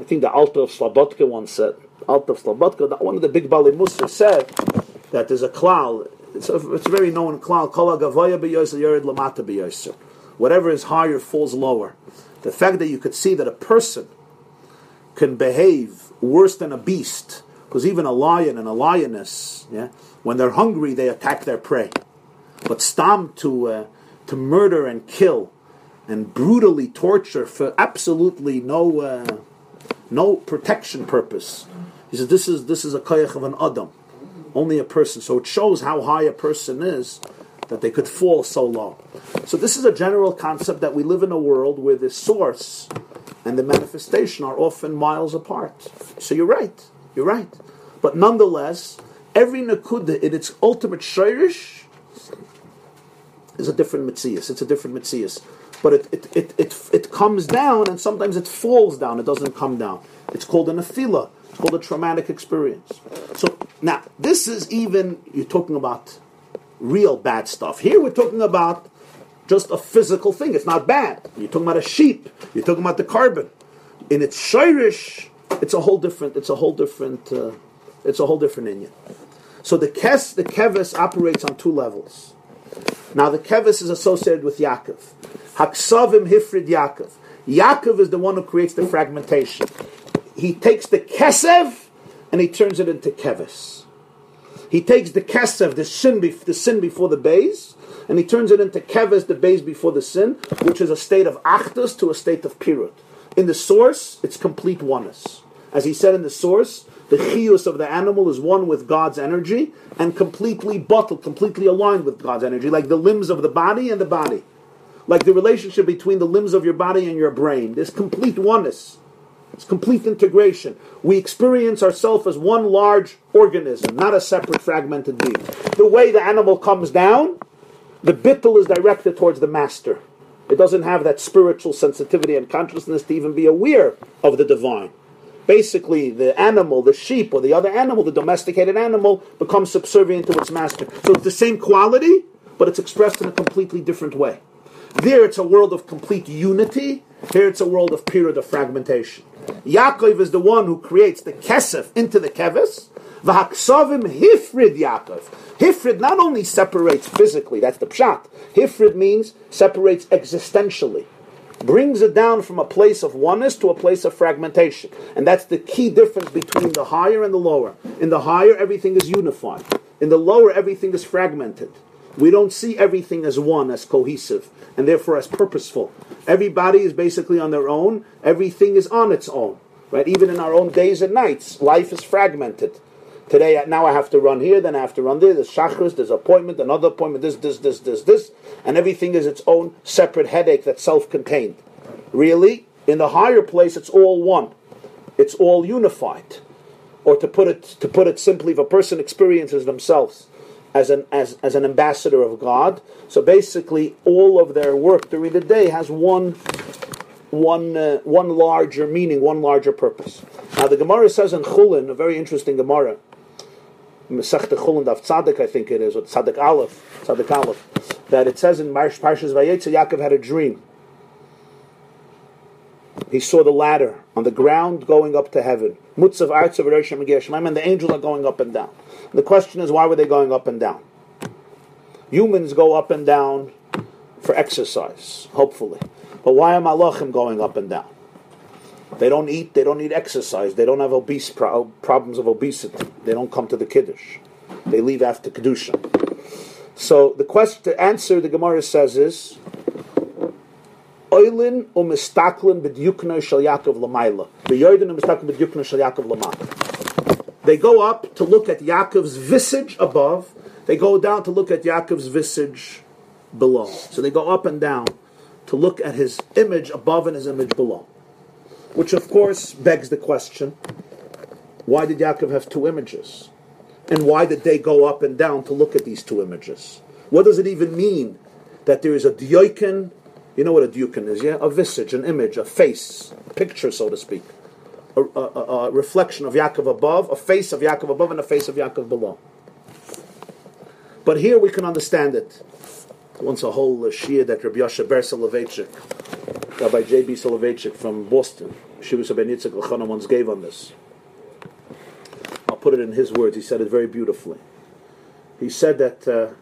I think the Alta of Slobodka once said, Alta of Slobodka, one of the big Bali Musa said that there's a klal, it's a, it's a very known klal. Whatever is higher falls lower. The fact that you could see that a person can behave worse than a beast, because even a lion and a lioness, yeah, when they're hungry, they attack their prey. But stam to uh, to murder and kill and brutally torture for absolutely no uh, no protection purpose. He says this is this is a koyach of an adam, only a person. So it shows how high a person is that they could fall so low. So this is a general concept that we live in a world where the source and the manifestation are often miles apart. So you're right, you're right. But nonetheless, every nakuda in its ultimate shirish is a different mitzias. It's a different mitzias. But it, it, it, it, it comes down and sometimes it falls down. It doesn't come down. It's called an afila. It's called a traumatic experience. So now, this is even, you're talking about real bad stuff. Here we're talking about just a physical thing. It's not bad. You're talking about a sheep. You're talking about the korban. In its shirish, it's a whole different, it's a whole different, uh, it's a whole different Indian. So the kes, the kevis operates on two levels. Now the kevis is associated with Yaakov. Haksavim hifrid Yaakov. Yaakov is the one who creates the fragmentation. He takes the kesev and he turns it into kevis. He takes the kesef, the sin, the sin before the base, and he turns it into keves, the base before the sin, which is a state of achdus to a state of pirut. In the source, it's complete oneness. As he said in the source, the chius of the animal is one with God's energy and completely bottled, completely aligned with God's energy, like the limbs of the body and the body. Like the relationship between the limbs of your body and your brain. There's complete oneness. It's complete integration. We experience ourselves as one large organism, not a separate fragmented being. The way the animal comes down, the bittul is directed towards the master. It doesn't have that spiritual sensitivity and consciousness to even be aware of the divine. Basically, the animal, the sheep, or the other animal, the domesticated animal, becomes subservient to its master. So it's the same quality, but it's expressed in a completely different way. There, it's a world of complete unity. Here, it's a world of period of fragmentation. Yaakov is the one who creates the kesef into the keves. V'haksavim hifrid Yaakov. Hifrid not only separates physically, that's the pshat. Hifrid means separates existentially. Brings it down from a place of oneness to a place of fragmentation. And that's the key difference between the higher and the lower. In the higher, everything is unified. In the lower, everything is fragmented. We don't see everything as one, as cohesive, and therefore as purposeful. Everybody is basically on their own. Everything is on its own. Right? Even in our own days and nights, life is fragmented. Today, now I have to run here, then I have to run there. There's shachris, there's appointment, another appointment, this, this, this, this, this, and everything is its own separate headache that's self-contained. Really, in the higher place, it's all one. It's all unified. Or to put it to put it simply, if a person experiences themselves as an as, as an ambassador of God, so basically all of their work during the day has one one uh, one larger meaning, one larger purpose. Now the Gemara says in Chulin, a very interesting Gemara, Masechta Chulin Daf Tzadik, I think it is, or Tzadik Aleph, Tzadik Aleph, that it says in Marsh Parshas Vayetze, Yaakov had a dream. He saw the ladder on the ground going up to heaven. Mutzav Artzav Roshim and the angels are going up and down. The question is, why were they going up and down? Humans go up and down for exercise, hopefully. But why are malachim going up and down? They don't eat, they don't need exercise, they don't have obese pro- problems of obesity. They don't come to the kiddush. They leave after kedusha. So the question to answer the Gemara says is Oilin umistaklin b'dyukna shel Yaakov. They go up to look at Yaakov's visage above. They go down to look at Yaakov's visage below. So they go up and down to look at his image above and his image below. Which, of course, begs the question why did Yaakov have two images? And why did they go up and down to look at these two images? What does it even mean that there is a dioikin? You know what a dioikin is, yeah? A visage, an image, a face, a picture, so to speak. A, a, a, a reflection of Yaakov above, a face of Yaakov above, and a face of Yaakov below. But here we can understand it. Once a whole uh, shia that Rabbi Yasha Ber Soloveitchik, Rabbi J.B. Soloveitchik from Boston, Shiva Ben Yitzchak Lachana once gave on this. I'll put it in his words. He said it very beautifully. He said that uh,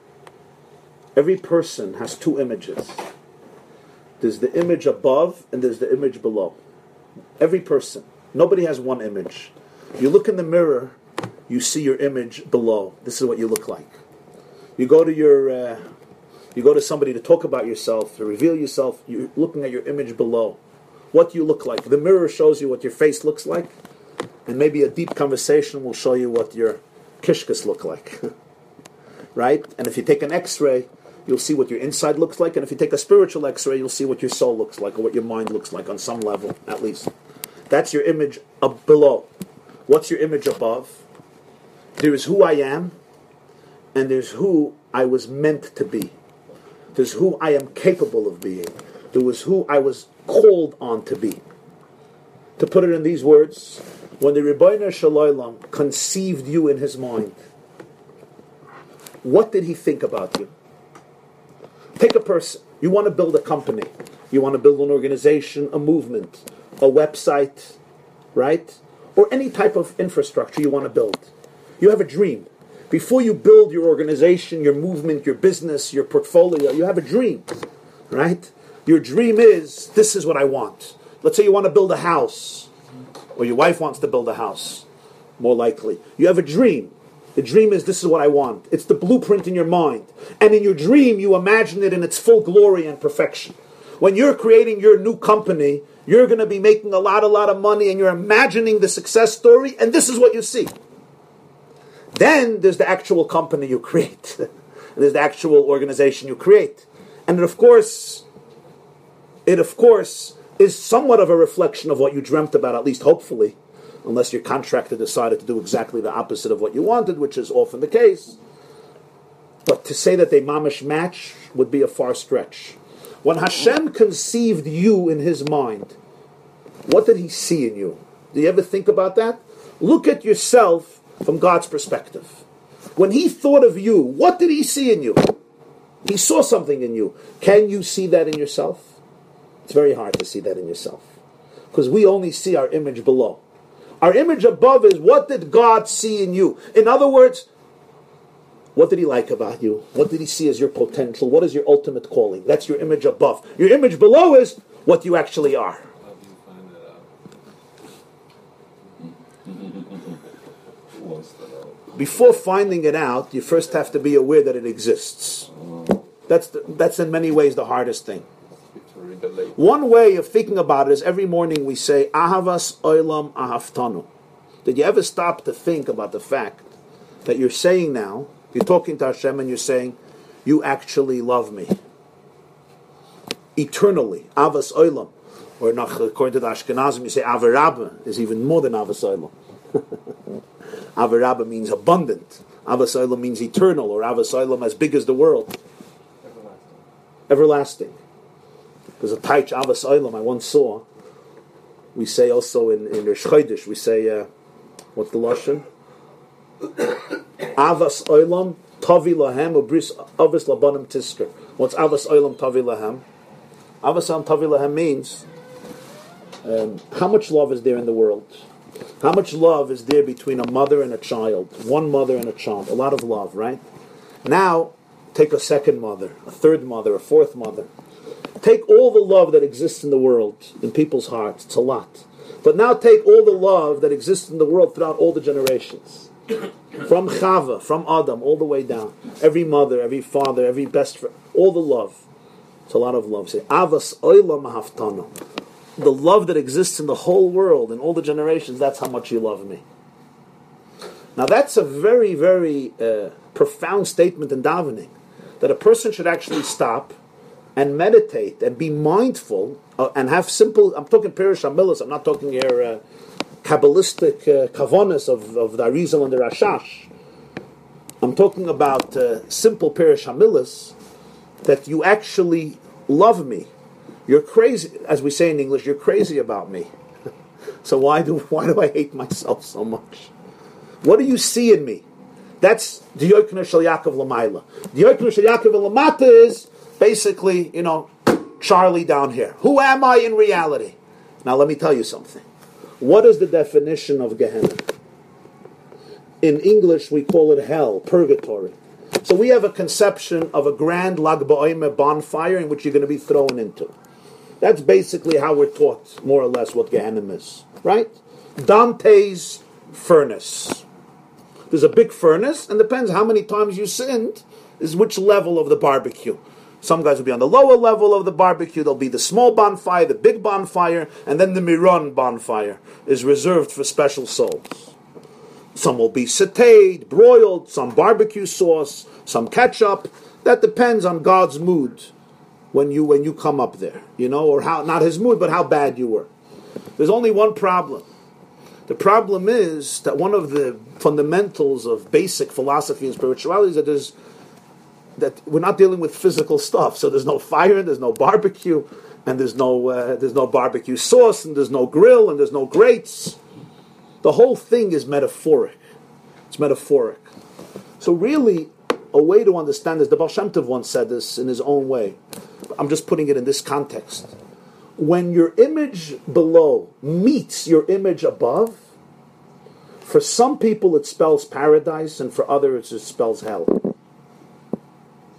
every person has two images. There's the image above and there's the image below. Every person. Nobody has one image. You look in the mirror, you see your image below. This is what you look like. You go to your, uh, you go to somebody to talk about yourself, to reveal yourself. You're looking at your image below. What you look like? The mirror shows you what your face looks like, and maybe a deep conversation will show you what your kishkas look like. right? And if you take an X-ray, you'll see what your inside looks like, and if you take a spiritual X-ray, you'll see what your soul looks like, or what your mind looks like on some level, at least. That's your image up below. What's your image above? There is who I am, and there's who I was meant to be. There's who I am capable of being. There was who I was called on to be. To put it in these words, when the Rebbeinu Shalom conceived you in his mind, what did he think about you? Take a person. You want to build a company. You want to build an organization, a movement, a website, right? Or any type of infrastructure you want to build. You have a dream. Before you build your organization, your movement, your business, your portfolio, you have a dream, right? Your dream is this is what I want. Let's say you want to build a house, or your wife wants to build a house. more likely. You have a dream. The dream is this is what I want. It's the blueprint in your mind. And in your dream, you imagine it in its full glory and perfection. When you're creating your new company, you're going to be making a lot, a lot of money, and you're imagining the success story, and this is what you see. Then there's the actual company you create. there's the actual organization you create. And of course, it of course is somewhat of a reflection of what you dreamt about, at least hopefully, unless your contractor decided to do exactly the opposite of what you wanted, which is often the case. But to say that they mamish match would be a far stretch. When Hashem conceived you in his mind, what did he see in you? Do you ever think about that? Look at yourself from God's perspective. When he thought of you, what did he see in you? He saw something in you. Can you see that in yourself? It's very hard to see that in yourself. Because we only see our image below. Our image above is what did God see in you? In other words, what did he like about you? What did he see as your potential? What is your ultimate calling? That's your image above. Your image below is what you actually are. How do you find that out? Before finding it out, you first have to be aware that it exists. That's, the, that's in many ways the hardest thing. One way of thinking about it is every morning we say, Ahavas Oilam Ahaftanu. Did you ever stop to think about the fact that you're saying now, you're talking to Hashem and you're saying, You actually love me? Eternally. Avas Oilam. Or according to the Ashkenazim, you say Avarabba is even more than Avas Oilam. Avarabba means abundant. Avas Oilam means eternal, or Avas Oilam as big as the world. Everlasting. There's a Taich Avas Oilam I once saw. We say also in, in Chodesh, we say, uh, what's the Lashon? Avas Oilam Tavi Lahem Ubris Avas Labanim Tisker. What's Avas Oilam Tavi Lahem? Avas Oilam Tavi Lahem means um, how much love is there in the world? How much love is there between a mother and a child? One mother and a child. A lot of love, right? Now, take a second mother, a third mother, a fourth mother. Take all the love that exists in the world, in people's hearts. It's a lot. But now take all the love that exists in the world throughout all the generations. From Chava, from Adam, all the way down. Every mother, every father, every best friend, all the love. It's a lot of love. Say, Avas Oila Mahaftano. The love that exists in the whole world, in all the generations, that's how much you love me. Now that's a very, very uh, profound statement in davening. That a person should actually stop and meditate and be mindful uh, and have simple. I'm talking Pirish Amilis. I'm not talking here uh, kabbalistic uh, kavonis of of the Arizal and the Rashash. I'm talking about uh, simple Pirish Amilis that you actually love me. You're crazy, as we say in English. You're crazy about me. so why do why do I hate myself so much? What do you see in me? That's the Yoikna Shal Lamaila. The Yoikna Shal Lamata is basically, you know, Charlie down here. Who am I in reality? Now let me tell you something. What is the definition of Gehenna? In English, we call it hell, purgatory. So we have a conception of a grand Lag BaOmer bonfire in which you're going to be thrown into. That's basically how we're taught, more or less, what Gehenna is. Right? Dante's furnace. There's a big furnace, and depends how many times you sinned, is which level of the barbecue. Some guys will be on the lower level of the barbecue. There'll be the small bonfire, the big bonfire, and then the Miron bonfire is reserved for special souls. Some will be sauteed, broiled, some barbecue sauce, some ketchup. That depends on God's mood when you when you come up there, you know, or how not his mood, but how bad you were. There's only one problem. The problem is that one of the fundamentals of basic philosophy and spirituality is that there's that we're not dealing with physical stuff. So there's no fire, and there's no barbecue, and there's no uh, there's no barbecue sauce, and there's no grill, and there's no grates. The whole thing is metaphoric. It's metaphoric. So really, a way to understand this. The Baal Shem Tov once said this in his own way. I'm just putting it in this context. When your image below meets your image above, for some people it spells paradise, and for others it spells hell.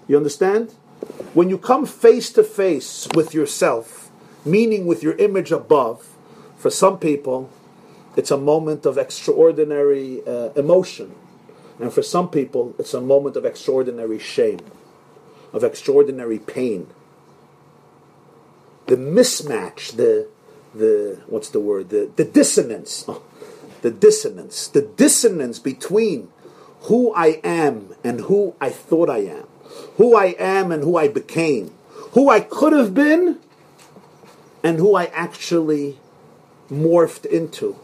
You understand? When you come face to face with yourself, meaning with your image above, for some people, it's a moment of extraordinary uh, emotion. And for some people, it's a moment of extraordinary shame, of extraordinary pain. The mismatch, the, the what's the word, the, the dissonance, the dissonance, the dissonance between who I am and who I thought I am, who I am and who I became, who I could have been and who I actually morphed into.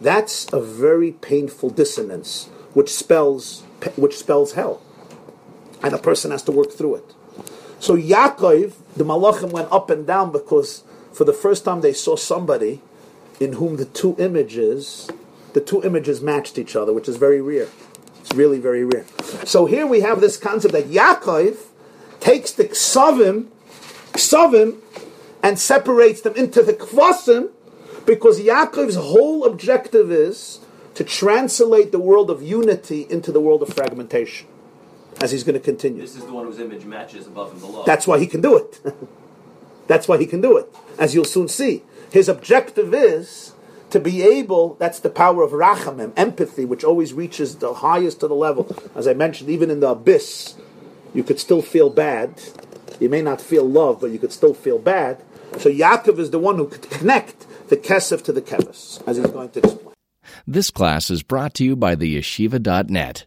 That's a very painful dissonance, which spells which spells hell, and a person has to work through it. So Yaakov, the Malachim went up and down because for the first time they saw somebody in whom the two images, the two images matched each other, which is very rare. It's really very rare. So here we have this concept that Yaakov takes the ksavim, ksavim, and separates them into the kvasim, because Yaakov's whole objective is to translate the world of unity into the world of fragmentation, as he's going to continue. This is the one whose image matches above and below. That's why he can do it. that's why he can do it, as you'll soon see. His objective is to be able, that's the power of rachamim, empathy, which always reaches the highest to the level. As I mentioned, even in the abyss, you could still feel bad. You may not feel love, but you could still feel bad. So Yaakov is the one who could connect the kesef to the kevis, as he's going to explain. This class is brought to you by theyeshiva.net.